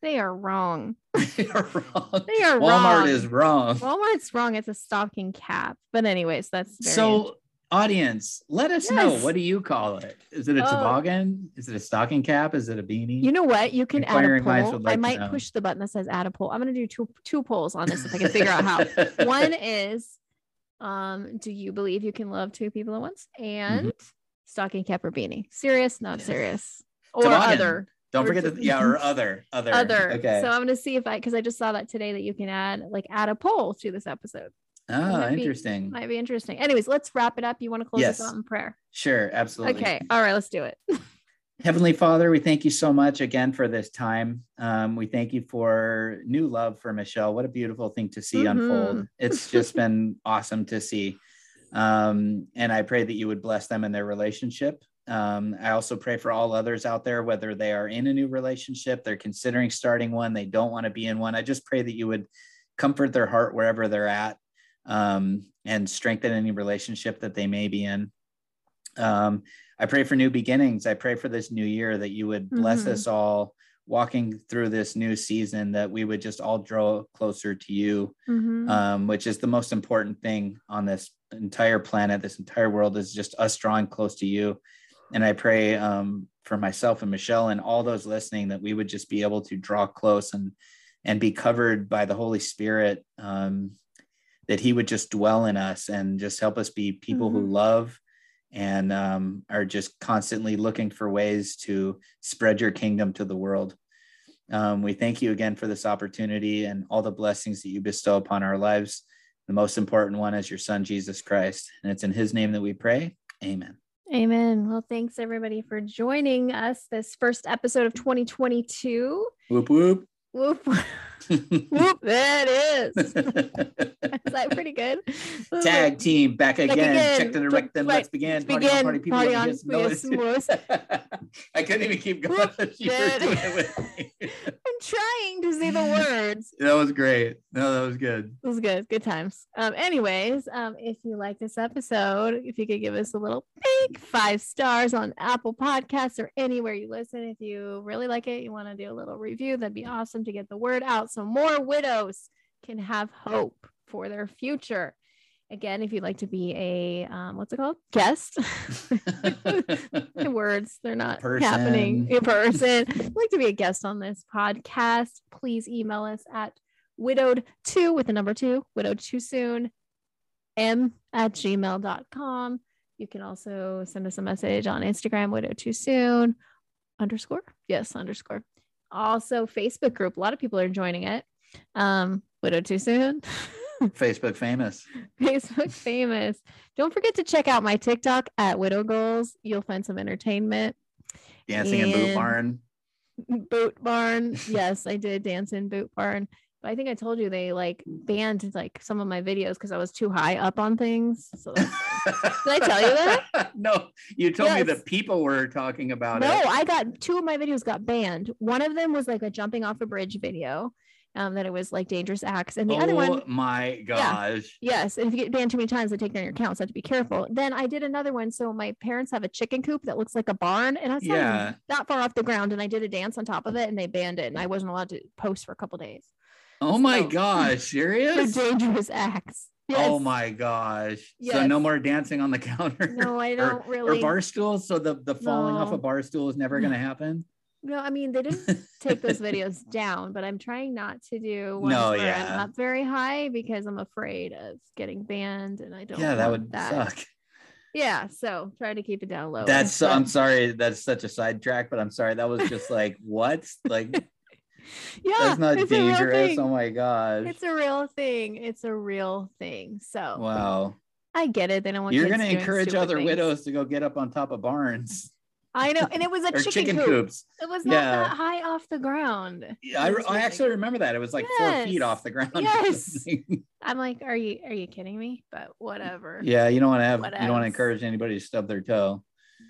They are wrong. You're wrong. They are wrong. Walmart wrong. is wrong. Walmart's wrong. It's a stocking cap. But anyways, that's very So, audience, let us know. What do you call it? Is it a Oh. toboggan? Is it a stocking cap? Is it a beanie? You know what? You can add a poll. would I might push the button that says add a poll. I'm gonna do two two polls on this if I can figure out how. One is um, do you believe you can love two people at once? Mm-hmm. And stocking cap or beanie. Serious, not serious. Or Toboggan. other. Don't forget to- to yeah, or other, other, Other. Okay. So I'm gonna see if I because I just saw that today that you can add like add a poll to this episode. Oh, might be- interesting. Might be interesting. Anyways, let's wrap it up. You want to close Yes. this out in prayer? Sure, absolutely. Okay. All right, let's do it. Heavenly Father, we thank you so much again for this time. Um, we thank you for new love for Michelle. What a beautiful thing to see unfold. Mhm. It's just been awesome to see. Um, and I pray that you would bless them in their relationship. Um, I also pray for all others out there, whether they are in a new relationship, they're considering starting one, they don't want to be in one. I just pray that you would comfort their heart wherever they're at um, and strengthen any relationship that they may be in. Um, I pray for new beginnings. I pray for this new year that you would bless Mhm. us all walking through this new season, that we would just all draw closer to you, Mhm. um, which is the most important thing on this entire planet, this entire world is just us drawing close to you. And I pray um, for myself and Michelle and all those listening that we would just be able to draw close and and be covered by the Holy Spirit. Um, that He would just dwell in us and just help us be people who Mhm. love and um, are just constantly looking for ways to spread your kingdom to the world. Um, we thank you again for this opportunity and all the blessings that you bestow upon our lives. The most important one is your son, Jesus Christ. And it's in his name that we pray. Amen. Amen. Well, thanks everybody for joining us this first episode of 2022. Whoop, whoop. Whoop, whoop. There it is. Is that pretty good? Tag team back again. again. Check the rectum. Let's begin. Party on, begin. party people. Party on. hear some We have noise. some noise. I couldn't even keep going. Whoop, you were doing it with me. I'm trying to say the words. That was great. No, that was good. It was good. Good times. Um, anyways, um, if you like this episode, if you could give us a little big five stars on Apple Podcasts or anywhere you listen. If you really like it, you want to do a little review, that'd be awesome to get the word out so more widows can have hope for their future. Again, if you'd like to be a um, what's it called? Guest. the Words, they're not Person. happening in person. You'd like to be a guest on this podcast, please email us at widowed two with the number two, widowed too soon, m at gmail.com. You can also send us a message on Instagram, widowed too soon underscore. Yes, underscore. Also, Facebook group. A lot of people are joining it. Um, widowed too soon. Facebook famous. Facebook famous. Don't forget to check out my TikTok at Widow Goals. You'll find some entertainment. Dancing in Boot Barn. Boot Barn. Yes, I did dance in Boot Barn. But I think I told you they like banned like some of my videos because I was too high up on things. So Did I tell you that? no, you told me the people were talking about no, it. No, I got two of my videos got banned. One of them was like a jumping off a bridge video. Um, that it was like dangerous acts, and the oh other one my gosh. Yes, and if you get banned too many times, they take down your account. So I have to be careful. Then I did another one. So my parents have a chicken coop that looks like a barn, and I was Yeah. not far off the ground, and I did a dance on top of it, and they banned it, and I wasn't allowed to post for a couple days. Oh my So- gosh, For serious? dangerous acts. Oh my gosh. So no more dancing on the counter. No, I or- don't Or really. bar stools. So the, the falling off a bar stool is never gonna happen. no, I mean they didn't take those videos down, but I'm trying not to do ones No, where yeah. I'm up very high because I'm afraid of getting banned, and I don't. yeah, that would that. suck. Yeah, so try to keep it down low. That's I'm sorry, that's such a sidetrack, but I'm sorry. That was just like what? Like yeah, that's not it's a real dangerous. Oh my god It's a real thing. It's a real thing. So wow. I get it. They don't want You're gonna encourage other things. widows to go get up on top of barns I know, and it was a chicken, chicken coop. coops. It was not Yeah. that high off the ground. Yeah, I, was I actually remember that. It was like four feet off the ground. Yes. I'm like, are you are you kidding me? But whatever. yeah, you don't want to have What you don't want to encourage anybody to stub their toe.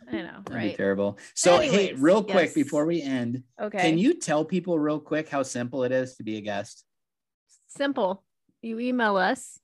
I know, That'd be terrible. So hey, real quick yes. before we end, Okay. can you tell people real quick how simple it is to be a guest? simple? You email us.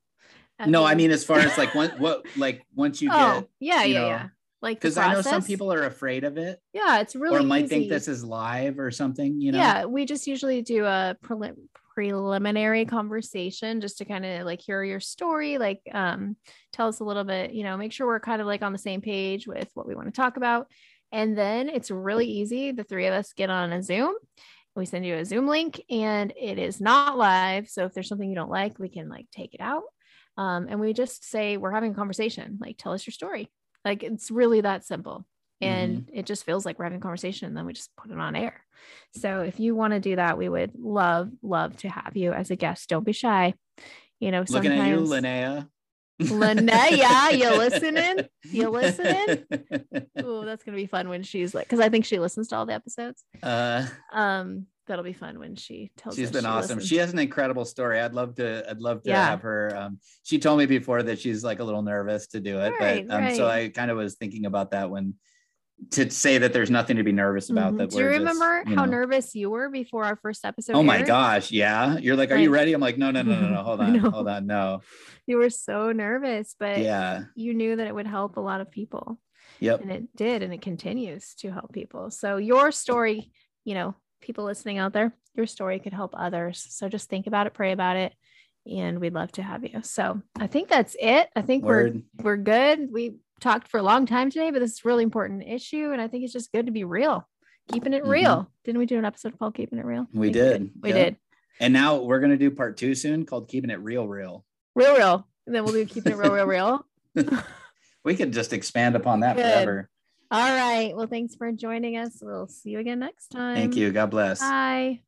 No, I mean as far as like what what like once you oh get yeah, you yeah, know, yeah. Like because I know some people are afraid of it Yeah, it's really or might easy. think this is live or something, you know. Yeah, we just usually do a prelim- preliminary conversation just to kind of like hear your story, like um tell us a little bit, you know, make sure we're kind of like on the same page with what we want to talk about. And then it's really easy. The three of us get on a Zoom. We send you a Zoom link and it is not live. So if there's something you don't like, we can like take it out. Um, and we just say we're having a conversation, like tell us your story. Like it's really that simple. And it just feels like we're having a conversation and then we just put it on air. So if you want to do that, we would love, love to have you as a guest. Don't be shy. You know, Looking at you, Linnea. Linnea, you listening? You listening? oh, that's gonna be fun when she's like, because I think she listens to all the episodes. uh, Um, that'll be fun when she tells. she's been she awesome. listens. She has an incredible story. I'd love to. I'd love to Yeah. have her. Um, she told me before that she's like a little nervous to do it, Right, but um, so. I kind of was thinking about that when to say that there's nothing to be nervous about. Mhm. That Do you we're just, remember you how know- nervous you were before our first episode? Oh my aired? gosh, yeah. You're like, are you ready? I'm like, no, no, no, no, no. Hold on, know. hold on, no. You were so nervous, but Yeah. you knew that it would help a lot of people. Yep. and it did and it continues to help people so your story you know people listening out there your story could help others so just think about it pray about it and we'd love to have you so i think that's it i think Word. we're we're good we talked for a long time today but this is a really important issue and i think it's just good to be real keeping it Mhm. real didn't we do an episode called keeping it real We I think did. we Yep. did And now we're gonna do part two soon called keeping it real, real. real real and then we'll do keeping it real real real We could just expand upon that Good. forever. all right well thanks for joining us we'll see you again next time Thank you. God bless. bye